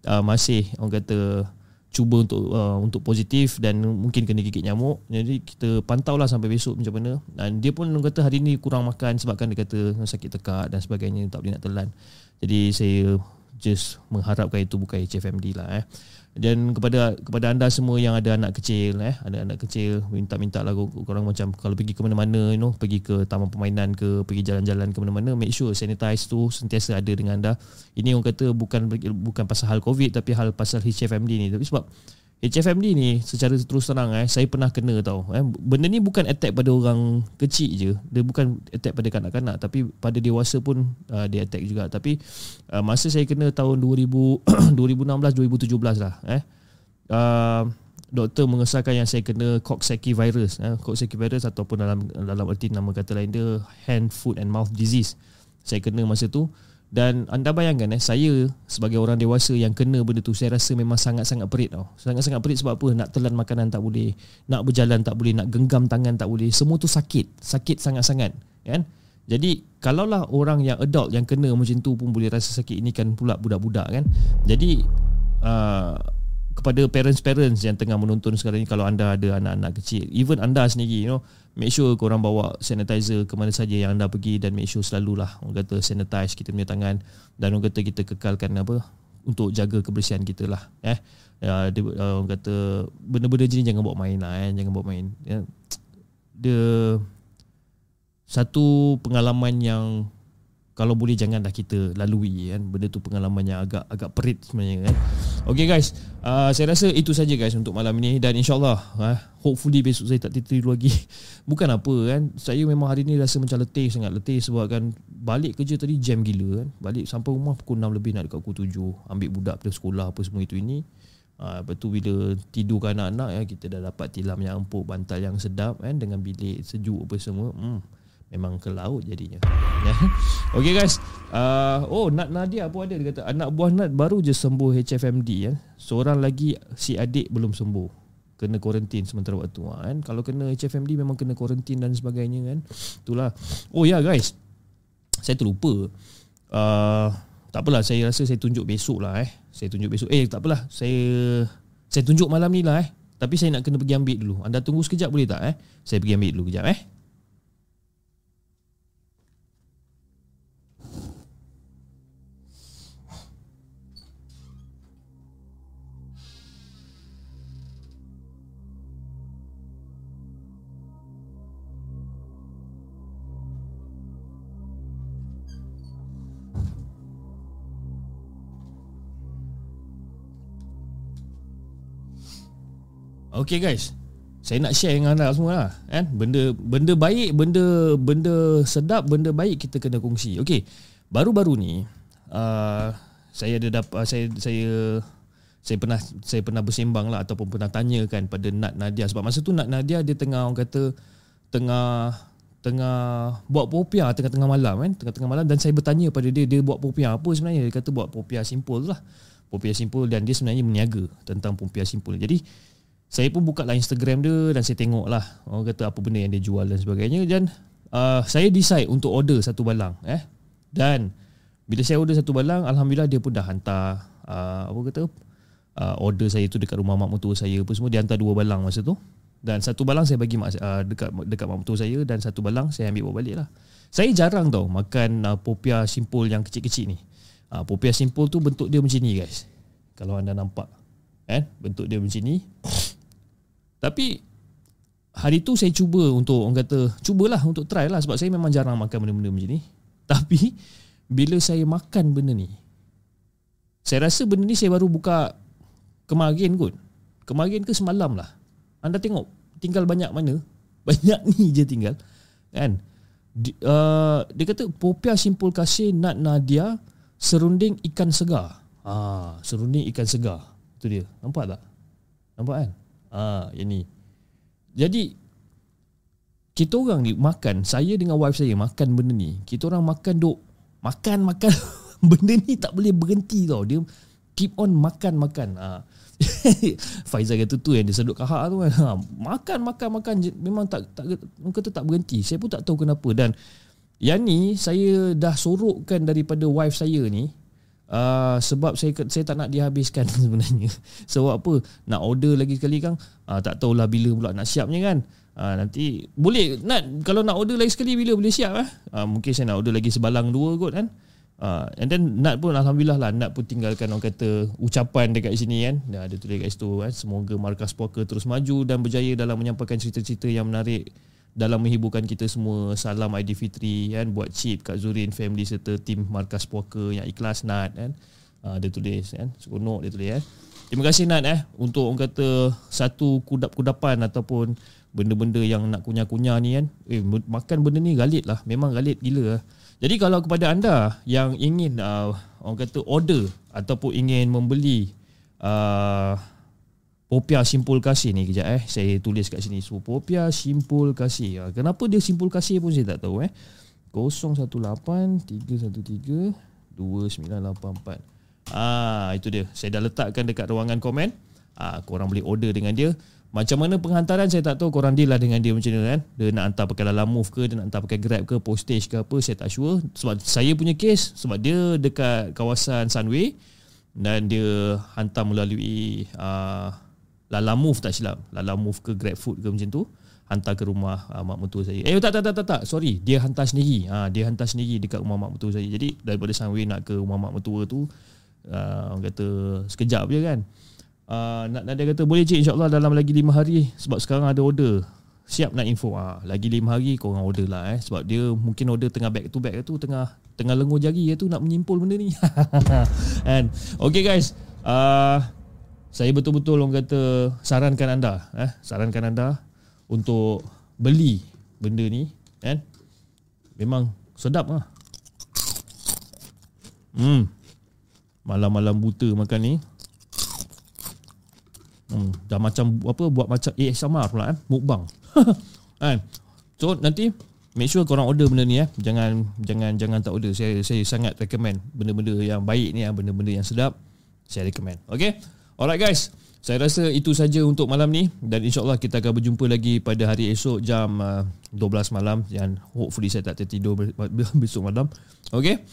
uh, masih orang kata cuba untuk uh, untuk positif dan mungkin kena gigit nyamuk. Jadi kita pantau lah sampai besok macam mana. Dan dia pun orang kata hari ni kurang makan sebabkan dia kata sakit tekak dan sebagainya tak boleh nak telan. Jadi saya just mengharapkan itu bukan HFMD lah eh dan kepada kepada anda semua yang ada anak kecil eh ada anak kecil minta-minta lah korang macam kalau pergi ke mana-mana you know pergi ke taman permainan ke pergi jalan-jalan ke mana-mana make sure sanitize tu sentiasa ada dengan anda. Ini orang kata bukan bukan pasal hal covid tapi hal pasal HFMD ni. Tapi sebab HFMD ni secara terus terang eh saya pernah kena tau. Eh benda ni bukan attack pada orang kecil je. Dia bukan attack pada kanak-kanak tapi pada dewasa pun uh, dia attack juga. Tapi uh, masa saya kena tahun 2000 2016 2017 lah eh. Uh, doktor mengesahkan yang saya kena Coxsackie virus eh. Coxsackie virus ataupun dalam dalam erti nama kata lain dia hand foot and mouth disease. Saya kena masa tu dan anda bayangkan eh saya sebagai orang dewasa yang kena benda tu saya rasa memang sangat-sangat perit tau. Sangat-sangat perit sebab apa? Nak telan makanan tak boleh, nak berjalan tak boleh, nak genggam tangan tak boleh. Semua tu sakit, sakit sangat-sangat, kan? Jadi kalaulah orang yang adult yang kena macam tu pun boleh rasa sakit ini kan pula budak-budak kan. Jadi uh, kepada parents-parents yang tengah menonton sekarang ni kalau anda ada anak-anak kecil, even anda sendiri you know, make sure korang bawa sanitizer ke mana saja yang anda pergi dan make sure selalulah orang kata sanitize kita punya tangan dan orang kata kita kekalkan apa untuk jaga kebersihan kita lah eh ya, dia, uh, orang kata benda-benda jenis jangan bawa main lah eh. jangan bawa main ya. dia satu pengalaman yang kalau boleh janganlah kita lalui kan? Benda tu pengalaman yang agak agak perit sebenarnya kan? Okay guys. Uh, saya rasa itu saja guys untuk malam ini. Dan insyaallah uh, hopefully besok saya tak tidur lagi. Bukan apa kan? Saya memang hari ni rasa macam letih sangat. Letih sebab kan balik kerja tadi jam gila kan? Balik sampai rumah pukul 6 lebih nak dekat pukul 7 ambil budak dari sekolah apa semua itu ini. Uh, lepas tu bila tidur ke anak-anak ya, Kita dah dapat tilam yang empuk Bantal yang sedap kan? Dengan bilik sejuk apa semua. Hmm memang ke laut jadinya. Ya. Okay guys. Uh, oh Nat Nadia pun ada dia kata anak buah Nat baru je sembuh HFMD ya. Seorang lagi si adik belum sembuh. Kena kuarantin sementara waktu ha, kan. Kalau kena HFMD memang kena kuarantin dan sebagainya kan. Itulah. Oh ya yeah, guys. Saya terlupa. Uh, tak apalah saya rasa saya tunjuk besok lah eh. Saya tunjuk besok. Eh tak apalah. Saya saya tunjuk malam ni lah eh. Tapi saya nak kena pergi ambil dulu. Anda tunggu sekejap boleh tak eh? Saya pergi ambil dulu kejap eh. Okay guys. Saya nak share dengan anda semua lah kan? Benda benda baik Benda benda sedap Benda baik kita kena kongsi. Okay. Baru-baru ni uh, Saya ada dapat Saya saya saya pernah saya pernah bersembang lah ataupun pernah tanyakan pada Nat Nadia. Sebab masa tu Nat Nadia dia tengah orang kata tengah tengah buat popiah tengah-tengah malam kan? Tengah-tengah malam. Dan saya bertanya pada dia dia buat popiah apa sebenarnya? Dia kata buat popiah simple lah. Popiah simple dan dia sebenarnya meniaga tentang popiah simple. Jadi saya pun buka lah Instagram dia dan saya tengok lah. Orang kata apa benda yang dia jual dan sebagainya. Dan uh, saya decide untuk order satu balang eh. Dan bila saya order satu balang alhamdulillah dia pun dah hantar uh, apa kata uh, order saya tu dekat rumah mak mertua saya apa semua. Dia hantar dua balang masa tu. Dan satu balang saya bagi mak uh, dekat dekat mak mertua saya dan satu balang saya ambil bawa balik lah. Saya jarang tau makan uh, popia simpul yang kecil-kecil ni. Uh, popia simpul tu bentuk dia macam ni guys. Kalau anda nampak kan bentuk dia macam ni tapi hari tu saya cuba untuk orang kata cubalah untuk try lah sebab saya memang jarang makan benda-benda macam ni. Tapi bila saya makan benda ni saya rasa benda ni saya baru buka kemarin kot. Kemarin ke semalam lah. Anda tengok tinggal banyak mana? Banyak ni je tinggal. Kan? Di, uh, dia kata popia simpul kasih nat nadia serunding ikan segar. Ah, serunding ikan segar. Itu dia. Nampak tak? Nampak kan? Ha, ini. Jadi kita orang ni makan, saya dengan wife saya makan benda ni. Kita orang makan duk makan makan benda ni tak boleh berhenti tau. Dia keep on makan makan. Ha. Faizal kata tu yang dia sedut kahak tu kan ha, Makan makan makan. Memang tak, tak Orang kata tak berhenti Saya pun tak tahu kenapa Dan Yang ni Saya dah sorokkan daripada wife saya ni Uh, sebab saya saya tak nak dihabiskan sebenarnya. Sebab apa? Nak order lagi sekali kan? Uh, tak tahulah bila pula nak siapnya kan. Uh, nanti boleh nak kalau nak order lagi sekali bila boleh siap eh? Uh, mungkin saya nak order lagi sebalang dua kot kan. Uh, and then Nat pun Alhamdulillah lah Nat pun tinggalkan orang kata Ucapan dekat sini kan Dia ada tulis kat situ kan Semoga Markas Poker terus maju Dan berjaya dalam menyampaikan cerita-cerita yang menarik Dalam menghiburkan kita semua Salam Aidilfitri kan Buat chip Kak Zurin family serta tim Markas Poker Yang ikhlas Nat kan. Uh, Dia tulis kan Seronok dia tulis kan Terima kasih Nat eh Untuk orang kata Satu kudap-kudapan Ataupun Benda-benda yang nak kunyah-kunyah ni kan. Eh makan benda ni galit lah Memang galit gila lah jadi kalau kepada anda yang ingin uh, orang kata order ataupun ingin membeli uh, Popia Simpul Kasih ni kejap eh saya tulis kat sini. So Popia Simpul Kasih. Uh, kenapa dia Simpul Kasih pun saya tak tahu eh. 018 313 2984. Ah itu dia. Saya dah letakkan dekat ruangan komen. Ah korang boleh order dengan dia. Macam mana penghantaran saya tak tahu korang deal lah dengan dia macam mana kan. Dia nak hantar pakai dalam move ke, dia nak hantar pakai grab ke, postage ke apa, saya tak sure. Sebab saya punya case, sebab dia dekat kawasan Sunway dan dia hantar melalui uh, Lala Move tak silap. Lala Move ke Grab Food ke macam tu. Hantar ke rumah uh, mak mentua saya. Eh tak, tak, tak, tak, tak. Sorry. Dia hantar sendiri. Ha, dia hantar sendiri dekat rumah mak mentua saya. Jadi daripada Sunway nak ke rumah mak mentua tu, uh, orang kata sekejap je kan. Uh, nak Nadia kata boleh cik insyaAllah dalam lagi 5 hari sebab sekarang ada order siap nak info ah uh, lagi 5 hari kau orang order lah eh sebab dia mungkin order tengah back to back tu tengah tengah lengur jari tu nak menyimpul benda ni and okay guys uh, saya betul-betul orang kata sarankan anda eh sarankan anda untuk beli benda ni kan memang sedap lah hmm malam-malam buta makan ni Hmm, dah macam apa buat macam ASMR pula eh mukbang. kan. so nanti make sure korang order benda ni eh. Jangan jangan jangan tak order. Saya saya sangat recommend benda-benda yang baik ni ah, benda-benda yang sedap. Saya recommend. Okay. Alright guys. Saya rasa itu saja untuk malam ni dan insyaallah kita akan berjumpa lagi pada hari esok jam uh, 12 malam dan hopefully saya tak tertidur besok malam. Okay.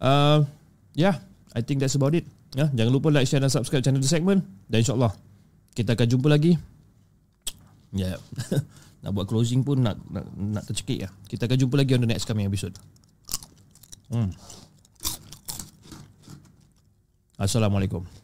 Uh, yeah, I think that's about it. Ya, jangan lupa like, share dan subscribe channel The Segment dan insyaallah kita akan jumpa lagi. Yeah. nak buat closing pun nak nak, nak tercekik ya. Kita akan jumpa lagi on the next coming episode. Hmm. Assalamualaikum.